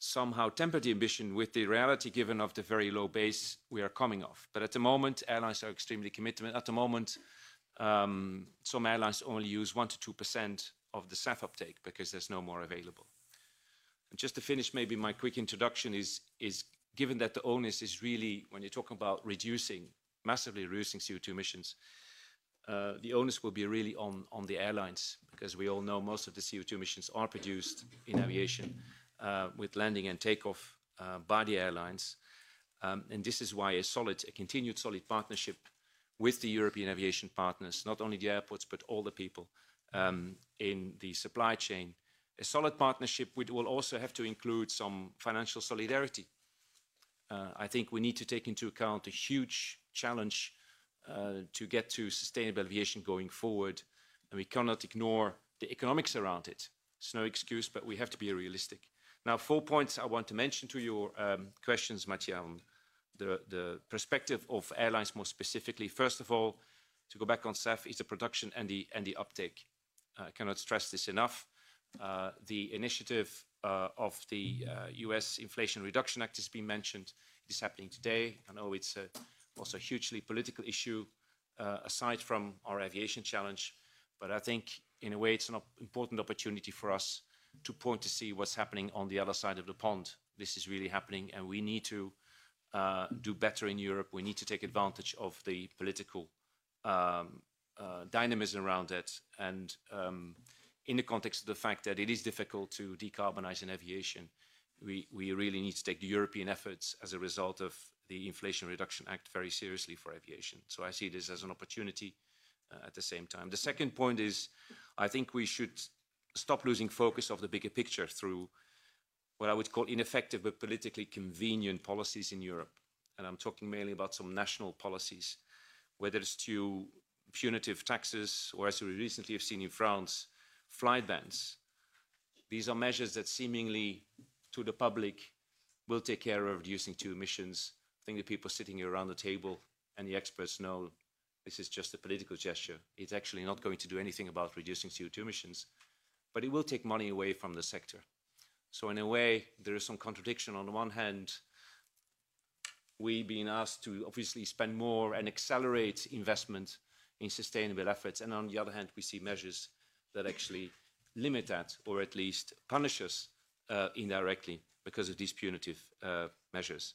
somehow temper the ambition with the reality given of the very low base we are coming off. But at the moment, airlines are extremely committed. At the moment, um, some airlines only use 1 to 2% of the SAF uptake because there's no more available. Just to finish, maybe my quick introduction is, is given that the onus is really, when you're talking about reducing, massively reducing CO2 emissions, uh, the onus will be really on, on the airlines, because we all know most of the CO2 emissions are produced in aviation uh, with landing and takeoff uh, by the airlines. Um, and this is why a solid, a continued solid partnership with the European aviation partners, not only the airports, but all the people um, in the supply chain, a solid partnership will also have to include some financial solidarity. Uh, I think we need to take into account a huge challenge uh, to get to sustainable aviation going forward, and we cannot ignore the economics around it. It's no excuse, but we have to be realistic. Now, four points I want to mention to your um, questions, Mathieu, on the, the perspective of airlines more specifically. First of all, to go back on SAF, is the production and the, and the uptake. I cannot stress this enough. Uh, the initiative uh, of the uh, US Inflation Reduction Act has been mentioned. It is happening today. I know it's a, also a hugely political issue uh, aside from our aviation challenge, but I think in a way it's an op important opportunity for us to point to see what's happening on the other side of the pond. This is really happening and we need to uh, do better in Europe. We need to take advantage of the political um, uh, dynamism around that and um, in the context of the fact that it is difficult to decarbonize in aviation, we, we really need to take the European efforts as a result of the Inflation Reduction Act very seriously for aviation. So I see this as an opportunity uh, at the same time. The second point is I think we should stop losing focus of the bigger picture through what I would call ineffective but politically convenient policies in Europe. And I'm talking mainly about some national policies, whether it's to punitive taxes or as we recently have seen in France, flight bans. These are measures that seemingly to the public will take care of reducing two emissions. I think the people sitting around the table and the experts know this is just a political gesture. It's actually not going to do anything about reducing CO2 emissions, but it will take money away from the sector. So in a way, there is some contradiction. On the one hand, we being asked to obviously spend more and accelerate investment in sustainable efforts, and on the other hand, we see measures that actually limit that or at least punish us uh, indirectly because of these punitive uh, measures.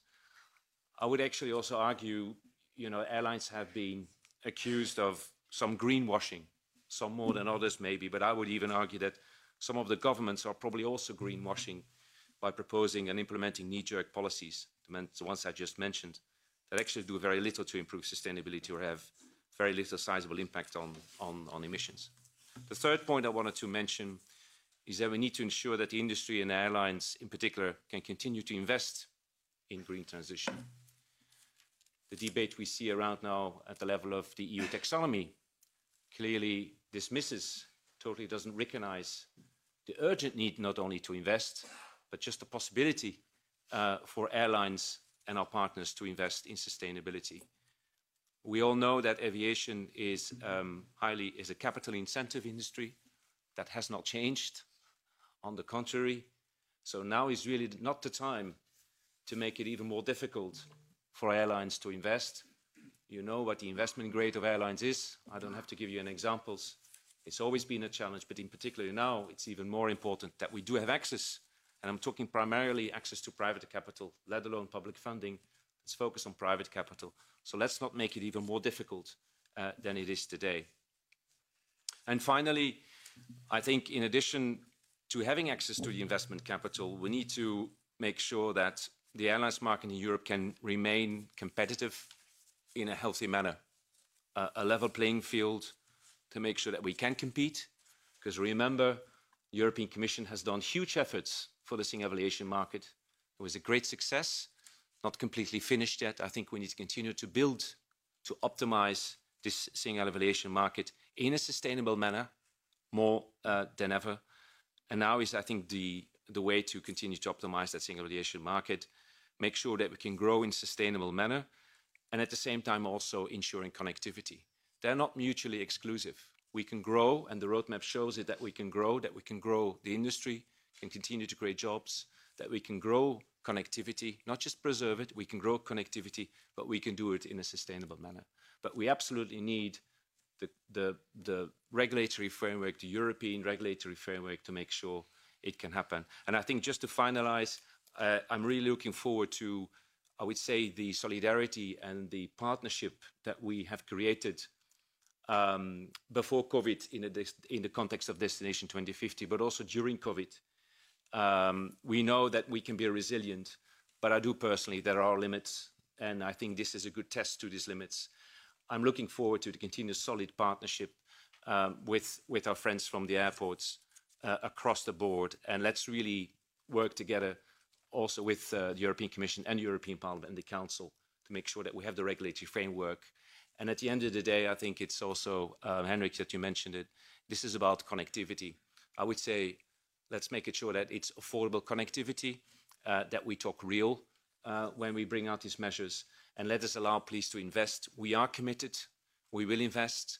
I would actually also argue, you know, airlines have been accused of some greenwashing, some more than others maybe, but I would even argue that some of the governments are probably also greenwashing by proposing and implementing knee-jerk policies, the ones I just mentioned, that actually do very little to improve sustainability or have very little sizable impact on, on, on emissions. The third point I wanted to mention is that we need to ensure that the industry and airlines in particular can continue to invest in green transition. The debate we see around now at the level of the EU taxonomy clearly dismisses, totally doesn't recognize the urgent need not only to invest, but just the possibility uh, for airlines and our partners to invest in sustainability. We all know that aviation is um, highly is a capital incentive industry that has not changed. On the contrary, so now is really not the time to make it even more difficult for airlines to invest. You know what the investment grade of airlines is. I don't have to give you any examples. It's always been a challenge, but in particular now, it's even more important that we do have access. And I'm talking primarily access to private capital, let alone public funding. Let's focus on private capital. So let's not make it even more difficult uh, than it is today. And finally, I think in addition to having access to the investment capital, we need to make sure that the airlines market in Europe can remain competitive in a healthy manner, uh, a level playing field to make sure that we can compete. Because remember, the European Commission has done huge efforts for the single aviation market. It was a great success, not completely finished yet. I think we need to continue to build, to optimize this single aviation market in a sustainable manner more uh, than ever. And now is, I think, the, the way to continue to optimize that single aviation market, make sure that we can grow in sustainable manner, and at the same time also ensuring connectivity. They're not mutually exclusive. We can grow, and the roadmap shows it that we can grow, that we can grow the industry, can continue to create jobs, that we can grow connectivity, not just preserve it, we can grow connectivity, but we can do it in a sustainable manner. But we absolutely need the, the, the regulatory framework, the European regulatory framework to make sure it can happen. And I think just to finalize, uh, I'm really looking forward to, I would say, the solidarity and the partnership that we have created um, before COVID in, a, in the context of Destination 2050, but also during COVID. Um, we know that we can be resilient, but I do personally, there are limits, and I think this is a good test to these limits. I'm looking forward to the continued solid partnership um, with, with our friends from the airports uh, across the board. And let's really work together also with uh, the European Commission and the European Parliament and the Council to make sure that we have the regulatory framework. And at the end of the day, I think it's also, uh, Henrik, that you mentioned it, this is about connectivity. I would say let's make it sure that it's affordable connectivity, uh, that we talk real uh, when we bring out these measures, and let us allow police to invest. We are committed. We will invest.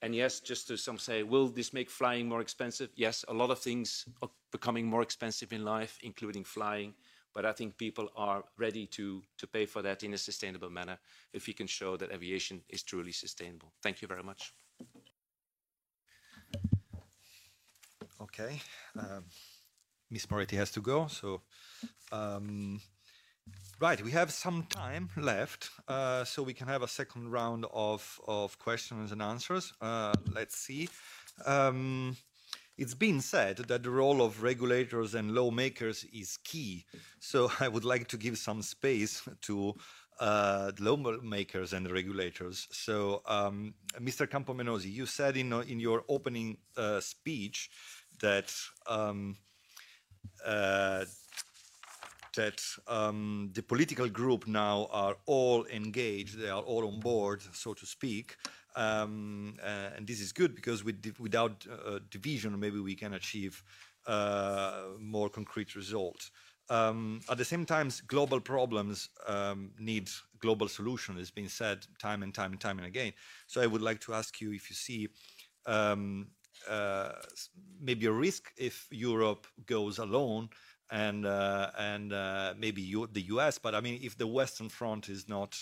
And yes, just to some say, will this make flying more expensive? Yes, a lot of things are becoming more expensive in life, including flying. But I think people are ready to, to pay for that in a sustainable manner if we can show that aviation is truly sustainable. Thank you very much. Okay. Um, Miss Moretti has to go, so um, Right, we have some time left, uh, so we can have a second round of, of questions and answers. Uh, let's see. Um, it's been said that the role of regulators and lawmakers is key, so I would like to give some space to uh, lawmakers and regulators. So, um, Mr. Campomenosi, you said in, in your opening uh, speech that um, uh, that um, the political group now are all engaged, they are all on board, so to speak. Um, uh, and this is good because with, without uh, division, maybe we can achieve uh, more concrete results. Um, at the same time, global problems um, need global solutions. It's been said time and time and time and again. So I would like to ask you if you see um, uh, maybe a risk if Europe goes alone and uh, and uh, maybe you, the U.S. But I mean, if the Western Front is not,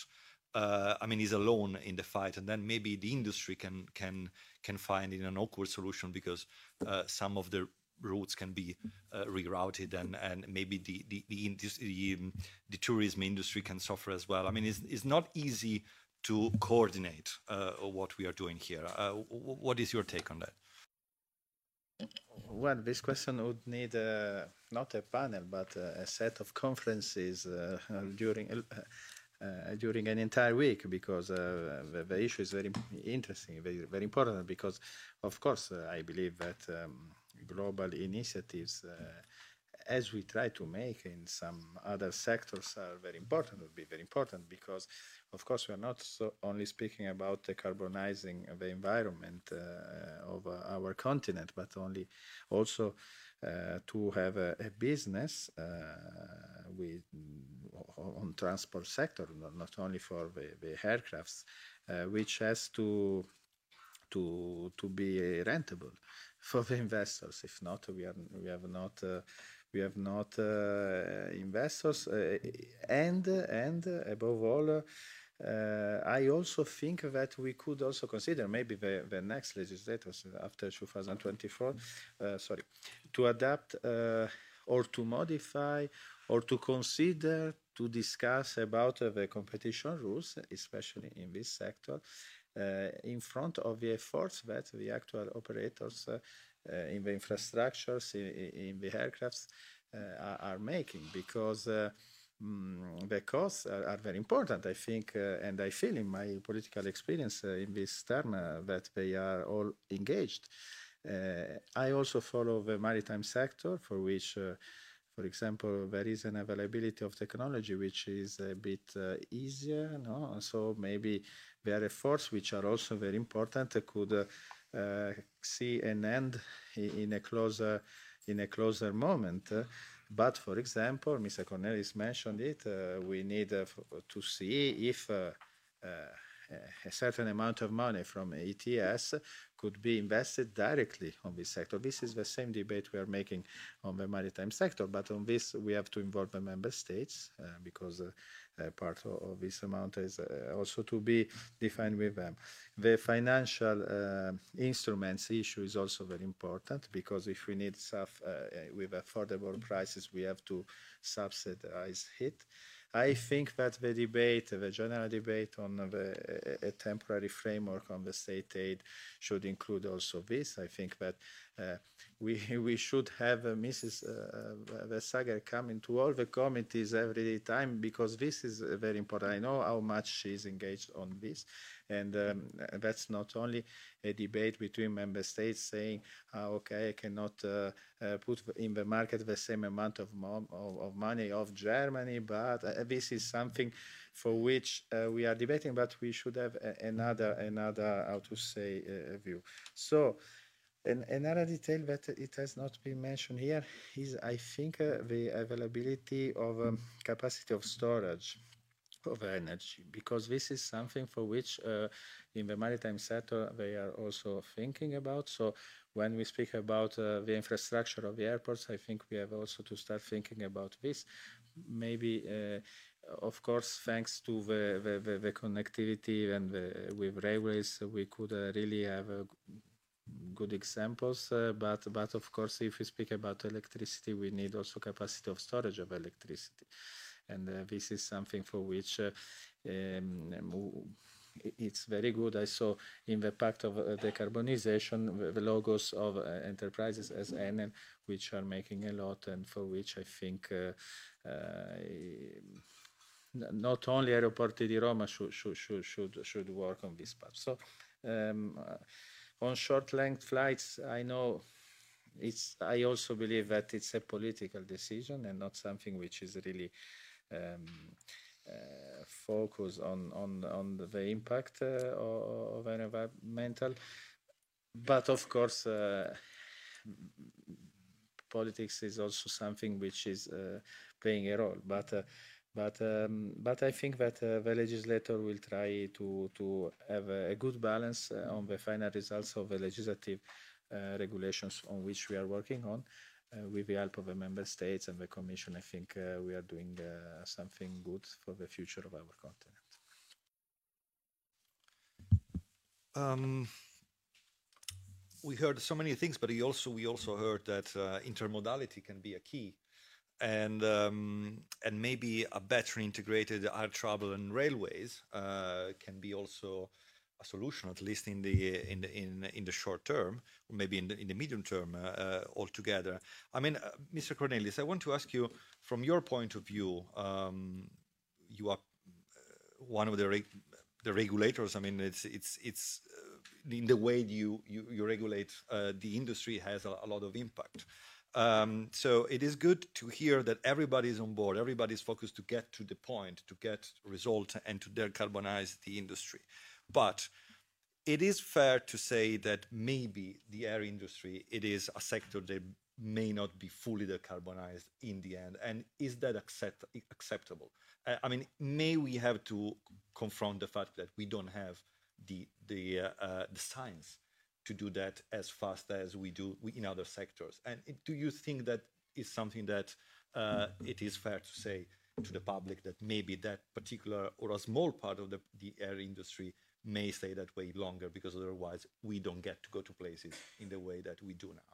uh, I mean, is alone in the fight, and then maybe the industry can can can find in an awkward solution because uh, some of the routes can be rerouted, and and maybe the the the, the, the tourism industry can suffer as well. I mean, it's it's not easy to coordinate what we are doing here. what is your take on that? Well, this question would need uh, not a panel, but uh, a set of conferences uh, during uh, uh, during an entire week because uh, the, the, issue is very interesting, very very important. Because, of course, I believe that um, global initiatives as we try to make in some other sectors are very important, would be very important because, of course, we are not so only speaking about decarbonizing the environment uh, of uh, our continent, but only also uh, to have a, a business uh, with on transport sector, not only for the, the aircrafts, uh, which has to to to be rentable for the investors. If not, we are we have not uh, we have not uh, investors, uh, and and above all. Uh, I also think that we could also consider maybe the, the next legislators after 2024, uh, sorry, to adapt uh, or to modify or to consider to discuss about the competition rules, especially in this sector, in front of the efforts that the actual operators uh, in the infrastructures, in, in the aircrafts uh, are, are, making because mm, the costs are, are, very important, I think, uh, and I feel in my political experience in this term that they are all engaged. I also follow the maritime sector, for which for example, there is an availability of technology which is a bit uh, easier, no? So maybe there are efforts which are also very important could uh, uh, see an end in a closer in a closer moment. But for example, Mr. Cornelis mentioned it. Uh, we need uh, to see if uh, a certain amount of money from ETS could be invested directly on this sector. This is the same debate we are making on the maritime sector, but on this we have to involve the member states uh, because uh, uh, part of, of, this amount is uh, also to be defined with them. The financial uh, instruments issue is also very important because if we need stuff uh, with affordable prices, we have to subsidize it. I think that the debate, the general debate on the, a, temporary framework on the state aid should include also this. I think that uh, we, we should have uh, Mrs. Uh, Vestager come into all the committees every time because this is very important. I know how much she is engaged on this. And um, that's not only a debate between member states saying, oh, okay, I cannot uh, uh, put in the market the same amount of, mo of, of money of Germany, but uh, this is something for which uh, we are debating, but we should have another, another, how to say, uh, view. So, and another detail that it has not been mentioned here is, I think, uh, the availability of um, capacity of storage of energy because this is something for which uh, in the maritime sector they are also thinking about. So when we speak about uh, the infrastructure of the airports i think we have also to start thinking about this. Maybe uh, of course thanks to the, the, the, the connectivity and the, with railways we could uh, really have good examples uh, but but of course if we speak about electricity we need also capacity of storage of electricity and uh, this is something for which uh, um, it's very good. I saw in the Pact of uh, Decarbonization the logos of enterprises as Enel, which are making a lot and for which I think not only Aeroporti di Roma should, should, should, should, should work on this path. So um, on short length flights, I know it's, I also believe that it's a political decision and not something which is really um, uh, focus on, on, on the impact uh, of, environmental. But of course, uh, politics is also something which is playing a role. But but um, but I think that uh, the legislator will try to to have a, good balance uh, on the final results of the legislative uh, regulations on which we are working on, uh, with the help of the member states and the Commission, I think uh, we are doing uh, something good for the future of our continent. Um, we heard so many things, but we also we also heard that uh, intermodality can be a key, and um, and maybe a better integrated air travel and railways uh, can be also a solution, at least in the in the in in the short term, or maybe in the in the medium term uh, uh, altogether. I mean, uh, Mr. Cornelis, I want to ask you, from your point of view, um, you are one of the the regulators. I mean, it's it's it's uh, in the way you, you, you regulate uh, the industry has a, a lot of impact. Um, so it is good to hear that everybody is on board, everybody is focused to get to the point, to get result and to decarbonize the industry. But it is fair to say that maybe the air industry, it is a sector that may not be fully decarbonized in the end. And is that accept, acceptable? Uh, I mean, may we have to confront the fact that we don't have the, the, uh, uh, the science to do that as fast as we do in other sectors? And do you think that is something that uh, it is fair to say to the public that maybe that particular or a small part of the, the air industry may stay that way longer because otherwise we don't get to go to places in the way that we do now.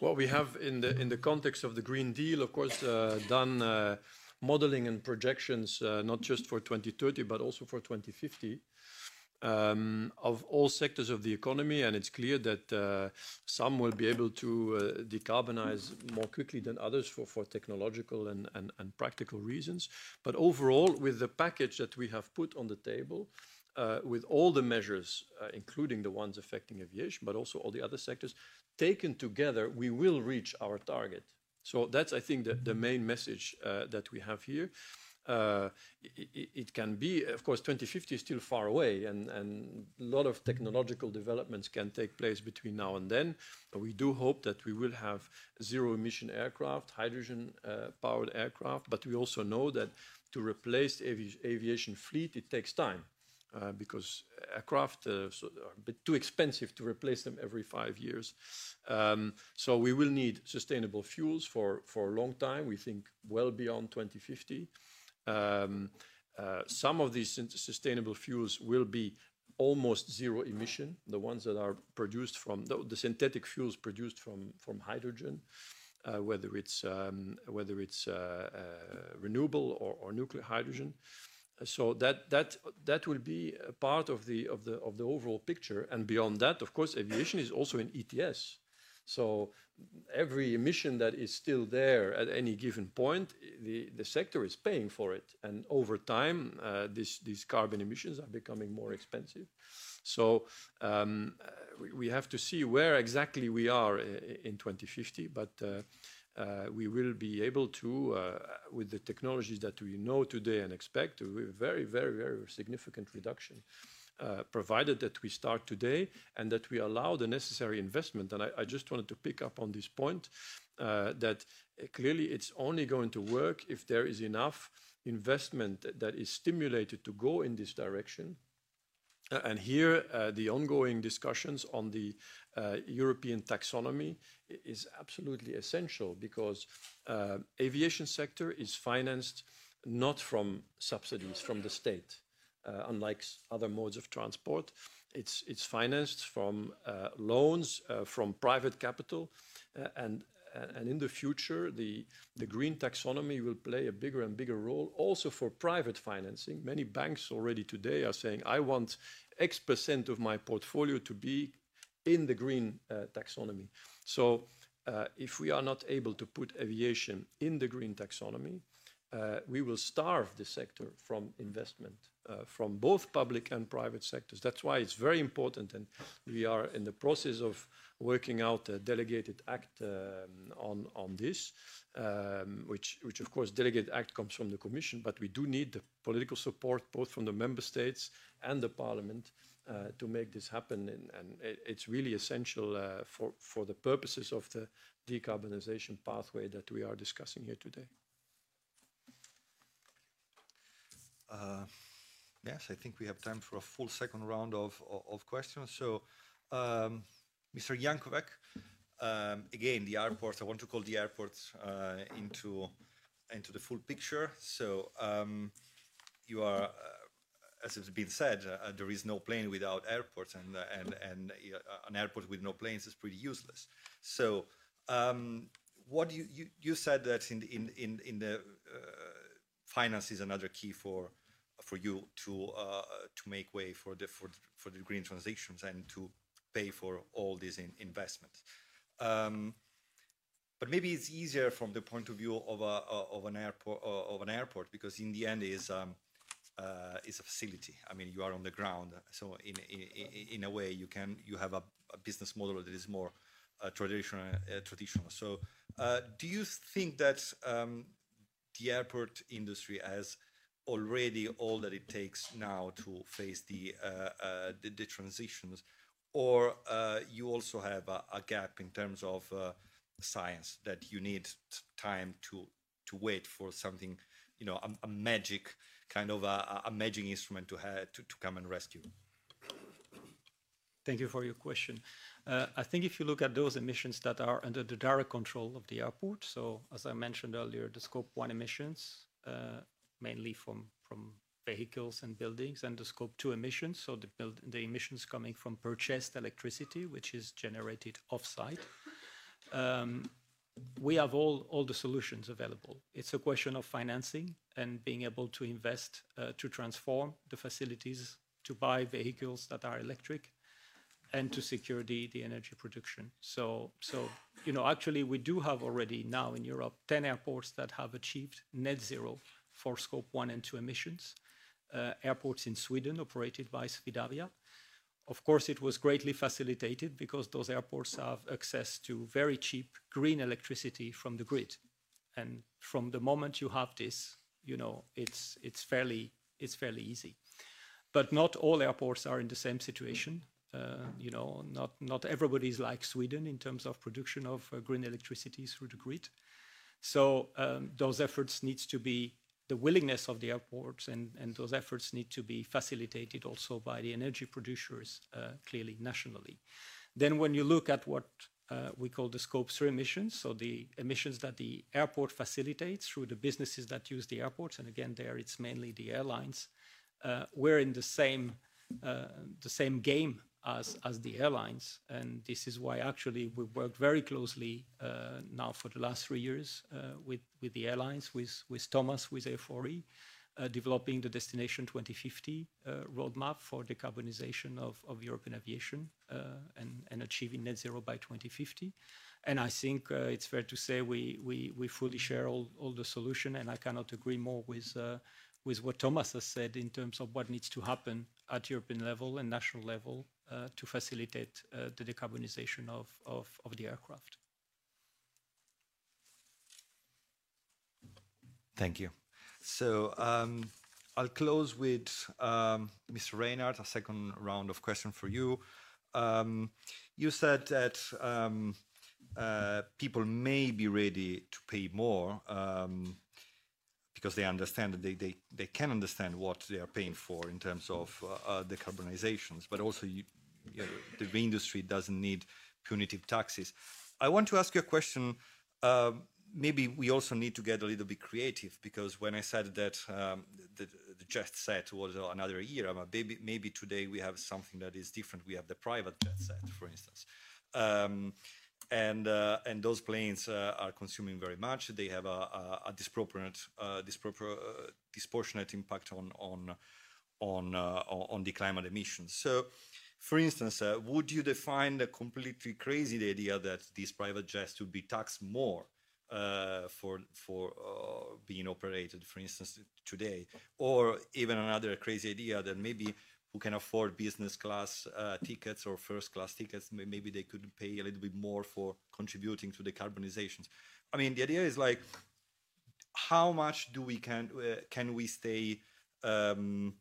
Well, we have in the in the context of the Green Deal, of course, uh, done uh, modeling and projections uh, not just for 2030 but also for 2050 um, of all sectors of the economy, and it's clear that uh, some will be able to uh, decarbonize more quickly than others for, technological and, practical reasons. But overall, with the package that we have put on the table, uh, with all the measures, including the ones affecting aviation, but also all the other sectors, taken together, we will reach our target. So that's, I think, the, main message that we have here. Uh, it, it, can be, of course, 2050 is still far away, and, and, a lot of technological developments can take place between now and then. We do hope that we will have zero emission aircraft, hydrogen uh, powered aircraft, but we also know that to replace the avi aviation fleet, it takes time. Uh, because aircraft uh, so are a bit too expensive to replace them every five years. Um, so we will need sustainable fuels for, for a long time, we think well beyond 2050. Um, uh, some of these sustainable fuels will be almost zero emission, the ones that are produced from the, the synthetic fuels produced from, from hydrogen, uh, whether it's, um, whether it's uh, uh renewable or, or, nuclear hydrogen. So that, that, that will be a part of the, of, the, of the overall picture. And beyond that, of course, aviation is also in ETS. So every emission that is still there at any given point, the, the sector is paying for it. And over time, uh, this, these carbon emissions are becoming more expensive. So um, we, have to see where exactly we are in 2050, but uh, uh, we will be able to, uh, with the technologies that we know today and expect, a very, very, very significant reduction provided that we start today and that we allow the necessary investment. And I, just wanted to pick up on this point uh, that uh, clearly it's only going to work if there is enough investment that is stimulated to go in this direction. Uh, and here, uh, the ongoing discussions on the uh, European taxonomy is absolutely essential because aviation sector is financed not from subsidies from the state uh, unlike other modes of transport. It's, it's financed from uh, loans, uh, from private capital, and and in the future, the, the green taxonomy will play a bigger and bigger role also for private financing. Many banks already today are saying, I want X percent of my portfolio to be in the green uh, taxonomy. So uh, if we are not able to put aviation in the green taxonomy, uh, we will starve the sector from investment uh, from both public and private sectors. That's why it's very important, and we are in the process of working out a delegated act um, on, on this, um, which, which of course delegated act comes from the Commission, but we do need the political support both from the member states and the Parliament uh, to make this happen, and, and it, it's really essential uh, for, for the purposes of the decarbonization pathway that we are discussing here today. Uh, Yes, I think we have time for a full second round of, of, questions. So, um, Mr. Jankovec, um, again, the airport, I want to call the airport uh, into, into the full picture. So, um, you are, uh, as has been said, uh, there is no plane without airports, and, and, and uh, an airport with no planes is pretty useless. So, um, what you, you, you said that in, in, in, in the uh, finance is another key for for you to uh, to make way for the for, for the green transitions and to pay for all these in investments. Um, but maybe it's easier from the point of view of a of an airport of an airport because in the end is um, uh, is a facility. I mean, you are on the ground, so in in, in a way, you can you have a, a business model that is more uh, traditional. Uh, traditional. So, uh, do you think that um, the airport industry has already all that it takes now to face the uh, uh, the, the, transitions, or you also have a, a, gap in terms of science that you need time to to wait for something, you know, a, a magic kind of a, a magic instrument to, have, to, to come and rescue. Thank you for your question. Uh, I think if you look at those emissions that are under the direct control of the airport, so as I mentioned earlier, the scope one emissions, uh, mainly from, from vehicles and buildings, and the scope two emissions, so the emissions coming from purchased electricity, which is generated off-site. Um, we have all, all the solutions available. It's a question of financing and being able to invest uh, to transform the facilities, to buy vehicles that are electric, and to secure the, the energy production. So, so, you know, actually we do have already now in Europe 10 airports that have achieved net zero for scope one and two emissions. Uh, airports in Sweden operated by Swedavia, of course, it was greatly facilitated because those airports have access to very cheap green electricity from the grid. And from the moment you have this, you know, it's, it's, fairly, it's fairly easy. But not all airports are in the same situation. Uh, you know, not, not everybody is like Sweden in terms of production of uh, green electricity through the grid. So um, those efforts needs to be the willingness of the airports and, and those efforts need to be facilitated also by the energy producers uh, clearly nationally. Then when you look at what uh, we call the scope 3 emissions, so the emissions that the airport facilitates through the businesses that use the airports, and again there it's mainly the airlines, uh, we're in the same, uh, the same game as, as the airlines. And this is why actually we worked very closely uh, now for the last three years uh, with, with the airlines, with, with Thomas, with A4E, uh, developing the Destination 2050 uh, roadmap for decarbonization of, of European aviation uh, and, and achieving net zero by 2050. And I think uh, it's fair to say we, we, we fully share all, all the solution, and I cannot agree more with, with what Thomas has said in terms of what needs to happen at European level and national level to facilitate uh, the decarbonization of, of, of the aircraft. Thank you. So um, I'll close with um, Mr. Reynaert, a second round of questions for you. Um, you said that um, uh, people may be ready to pay more um, because they understand that they, they, they can understand what they are paying for in terms of uh, uh, decarbonizations, but also you, you know, the industry doesn't need punitive taxes. I want to ask you a question. Uh, maybe we also need to get a little bit creative because when I said that um, the, the jet set was another era, maybe, maybe today we have something that is different. We have the private jet set, for instance. Um, and uh, and those planes uh, are consuming very much. They have a, a, a disproportionate uh, dispropor uh, disproportionate impact on on on uh, on the climate emissions. So, for instance, uh, would you define the completely crazy the idea that these private jets would be taxed more for for being operated, for instance, today, or even another crazy idea that maybe who can afford business class uh, tickets or first class tickets, maybe they could pay a little bit more for contributing to the carbonizations. I mean, the idea is like, how much do we can uh, can we stay? Um,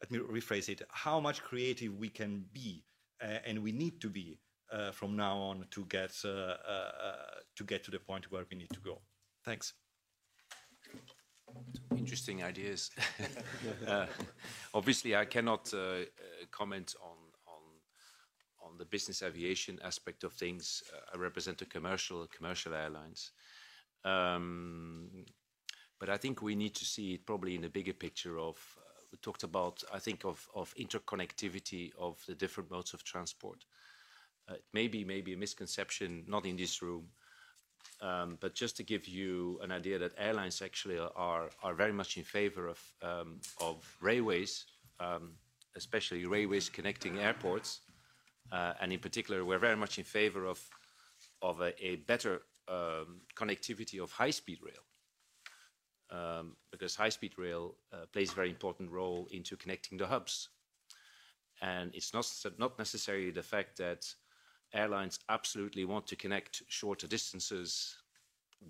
let me rephrase it. How much creative we can be, uh, and we need to be uh, from now on to get uh, uh, to get to the point where we need to go. Thanks. Interesting ideas. uh, obviously, I cannot comment on, on, the business aviation aspect of things. Uh, I represent the commercial commercial airlines, um, but I think we need to see it probably in a bigger picture of. We talked about, I think, of, of interconnectivity of the different modes of transport. Uh, it may be maybe a misconception, not in this room, um, but just to give you an idea that airlines actually are, are very much in favor of, um, of railways, um, especially railways connecting airports. Uh, and in particular, we're very much in favor of, of a, a better um, connectivity of high-speed rail. Um, because high-speed rail uh, plays a very important role into connecting the hubs. And it's not, not necessarily the fact that airlines absolutely want to connect shorter distances,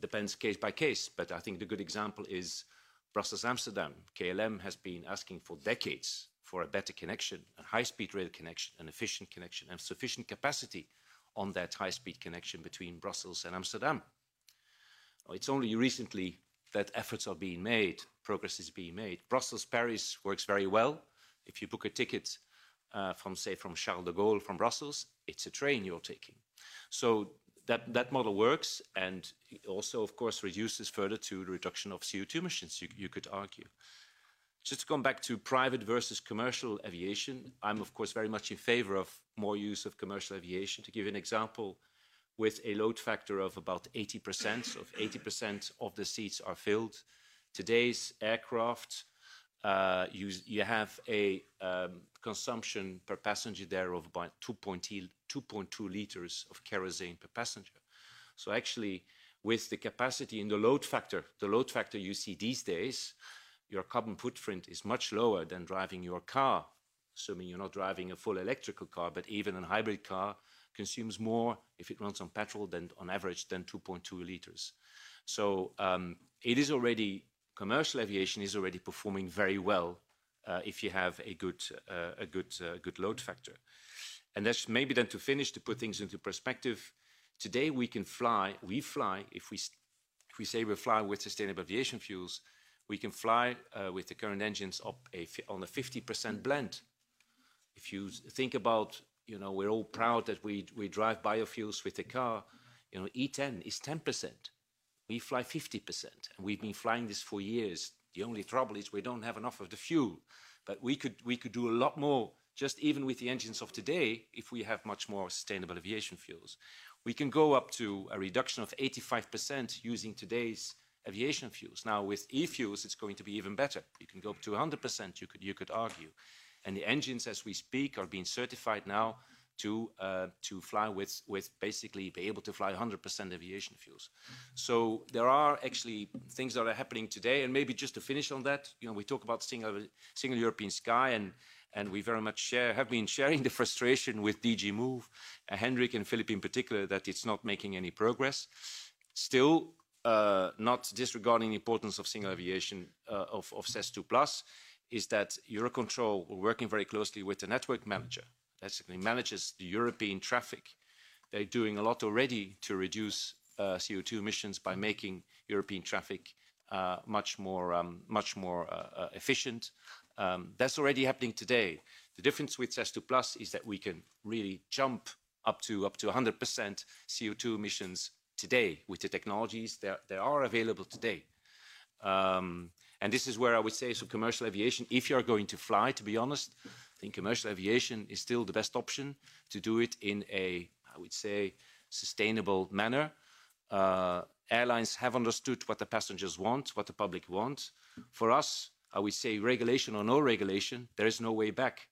depends case by case, but I think the good example is Brussels-Amsterdam. KLM has been asking for decades for a better connection, a high-speed rail connection, an efficient connection, and sufficient capacity on that high-speed connection between Brussels and Amsterdam. It's only recently that efforts are being made, progress is being made. Brussels-Paris works very well. If you book a ticket uh, from, say, from Charles de Gaulle from Brussels, it's a train you're taking. So that, that model works and also, of course, reduces further to the reduction of CO2 emissions, you, you could argue. Just to come back to private versus commercial aviation, I'm, of course, very much in favor of more use of commercial aviation. To give an example, with a load factor of about 80%, of 80% of the seats are filled. Today's aircraft, uh, you, you have a um, consumption per passenger there of about 2.2 liters of kerosene per passenger. So actually, with the capacity in the load factor, the load factor you see these days, your carbon footprint is much lower than driving your car, assuming you're not driving a full electrical car, but even a hybrid car consumes more if it runs on petrol than on average than 2.2 liters. So um, it is already, commercial aviation is already performing very well uh, if you have a good, uh, a good, uh, good load factor. And that's maybe then to finish, to put things into perspective, today we can fly, we fly, if we, if we say we fly with sustainable aviation fuels, we can fly uh, with the current engines up a, on a 50% blend. If you think about you know, we're all proud that we, we drive biofuels with the car. You know, E10 is 10%. We fly 50%, and we've been flying this for years. The only trouble is we don't have enough of the fuel. But we could, we could do a lot more, just even with the engines of today, if we have much more sustainable aviation fuels. We can go up to a reduction of 85% using today's aviation fuels. Now, with e-fuels, it's going to be even better. You can go up to 100%, you could, you could argue and the engines as we speak are being certified now to uh, to fly with with basically be able to fly 100% aviation fuels. So there are actually things that are happening today, and maybe just to finish on that, you know, we talk about single single European sky, and and we very much share have been sharing the frustration with DG Move, uh, Hendrik and Filip in particular, that it's not making any progress. Still, uh, not disregarding the importance of single aviation of, of SES2 Plus, is that Eurocontrol, we're working very closely with the network manager, basically manages the European traffic. They're doing a lot already to reduce uh, CO2 emissions by making European traffic uh, much more, um, much more uh, uh efficient. Um, that's already happening today. The difference with SES2 Plus is that we can really jump up to up to 100% CO2 emissions today with the technologies that, that are available today. Um, And this is where I would say, so commercial aviation, if you are going to fly, to be honest, I think commercial aviation is still the best option to do it in a, I would say, sustainable manner. Uh, airlines have understood what the passengers want, what the public want. For us, I would say regulation or no regulation, there is no way back.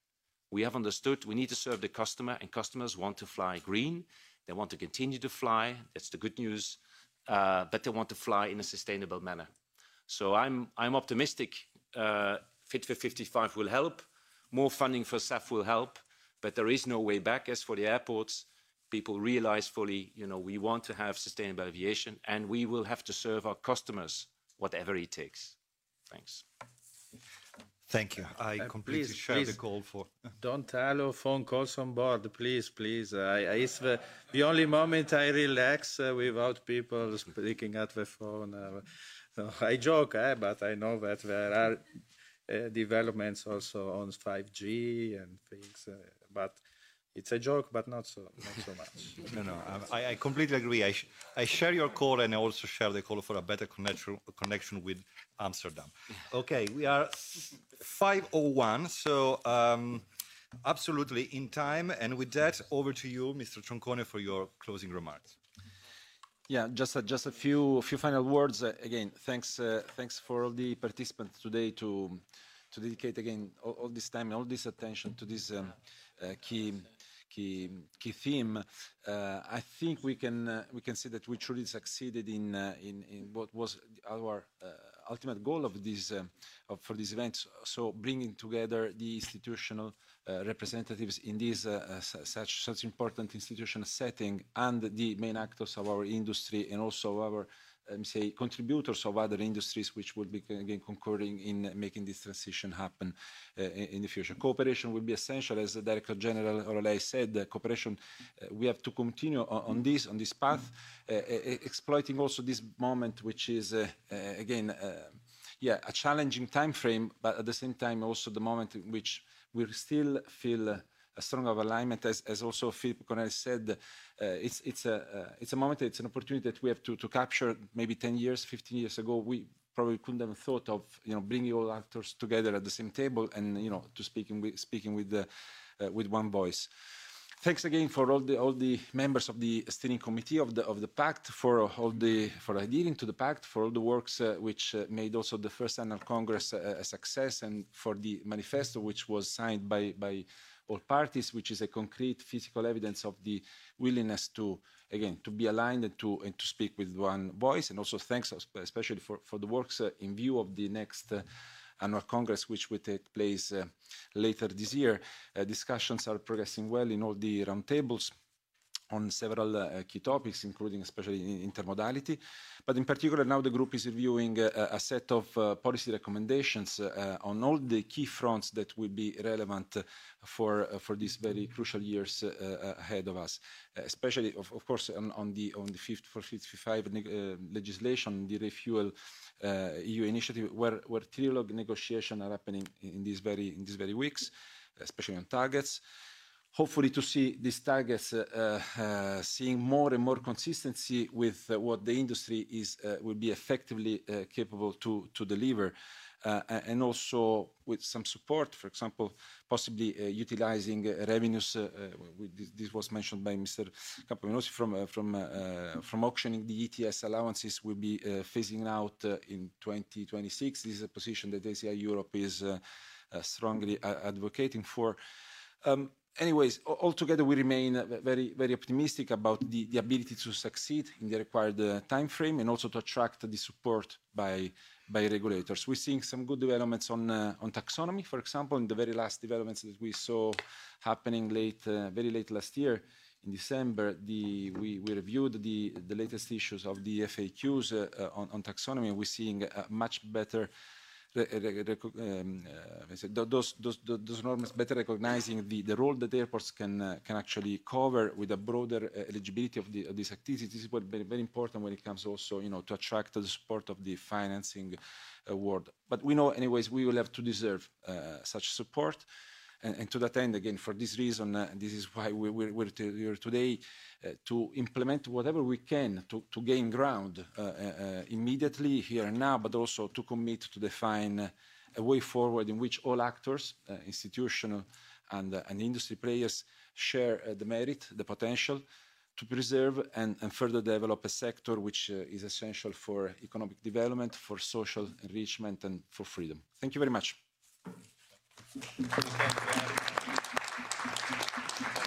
We have understood we need to serve the customer, and customers want to fly green. They want to continue to fly. That's the good news. Uh, but they want to fly in a sustainable manner. So I'm, I'm optimistic. Uh, Fit for 55 will help. More funding for SAF will help. But there is no way back. As for the airports, people realize fully, you know, we want to have sustainable aviation and we will have to serve our customers whatever it takes. Thanks. Thank you. I uh, completely please, share please, the call for. don't allow phone calls on board, please, please. I, I, it's the, the only moment I relax uh, without people speaking at the phone. Uh, so I joke, eh, but I know that there are uh, developments also on 5G and things. Uh, but it's a joke, but not so not so much. no, no, I, I completely agree. I, sh I share your call, and I also share the call for a better connection connection with Amsterdam. Okay, we are 5:01, so um, absolutely in time. And with that, over to you, Mr. Troncone, for your closing remarks. Yeah, just a, just a few few final words. Uh, again, thanks uh, thanks for all the participants today to to dedicate again all, all this time and all this attention to this um, uh, key key key theme. Uh, I think we can uh, we can say that we truly succeeded in uh, in in what was our ultimate goal of this uh, of, for this event. So bringing together the institutional representatives in this uh, uh, such such important institutional setting and the main actors of our industry and also our me say, contributors of other industries which would be again concurring in making this transition happen uh, in, the future. Cooperation will be essential, as the Director General Hololei said. Uh, cooperation, uh, we have to continue on, on this on this path, uh, exploiting also this moment, which is uh, uh, again, yeah, a challenging time frame, but at the same time also the moment in which we still feel a strong of alignment, as, as also Filip Cornelis said, uh, it's, it's, a, uh, it's a moment, it's an opportunity that we have to, to capture maybe 10 years, 15 years ago. We probably couldn't have thought of, you know, bringing all actors together at the same table and, you know, to speaking with, speaking with, the, uh, with one voice. Thanks again for all the all the members of the steering committee of the of the pact for all the for adhering to the pact for all the works uh, which uh, made also the first annual congress a, a success and for the manifesto which was signed by by all parties, which is a concrete physical evidence of the willingness to, again, to be aligned and to, and to speak with one voice. And also thanks especially for, for the works uh, in view of the next uh, annual congress, which will take place uh, later this year. Uh, discussions are progressing well in all the roundtables on several uh, key topics, including especially intermodality. But in particular, now the group is reviewing uh, a set of uh, policy recommendations uh, on all the key fronts that will be relevant for uh, for these very crucial years uh, ahead of us, especially, of, of course, on, on, the on the Fit for 55 legislation, the refuel EU initiative, where where trilogue negotiations are happening in these very in these very weeks, especially on targets hopefully to see these targets uh, uh, seeing more and more consistency with uh, what the industry uh, will be effectively uh, capable to deliver uh, and also with some support for example possibly utilizing revenues this, was mentioned by Mr. Campomenosi from auctioning the ETS allowances will be phasing out in 2026 this is a position that ACI Europe is strongly advocating for um, anyways, altogether, we remain very, very optimistic about the, the ability to succeed in the required uh, time frame and also to attract the support by, by regulators. We're seeing some good developments on, uh, on taxonomy, for example, in the very last developments that we saw happening late, uh, very late last year. In December, the, we, we reviewed the, the latest issues of the FAQs uh, on, on taxonomy, and we're seeing a much better uh, those, those, those norms better recognizing the, the role that airports can, uh, can actually cover with a broader uh, eligibility of, the, of these activities. This is very, very important when it comes also, you know, to attract the support of the financing uh, world. But we know, anyways, we will have to deserve such support. And, and, to that end, again, for this reason, uh, this is why we, we're, we're here today uh, to implement whatever we can to, to gain ground uh, uh, immediately here and now, but also to commit to define a way forward in which all actors, uh, institutional and, uh, and industry players, share the merit, the potential to preserve and, and further develop a sector which is essential for economic development, for social enrichment, and for freedom. Thank you very much. Non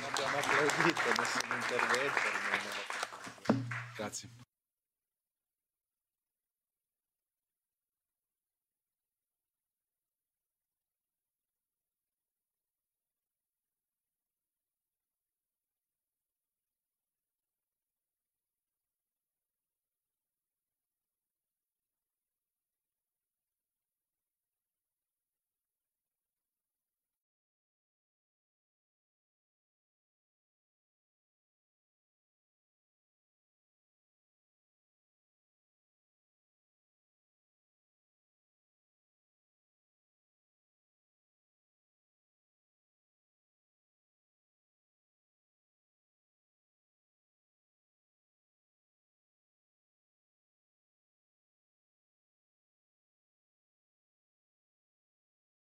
abbiamo applaudito nessun intervento. Grazie.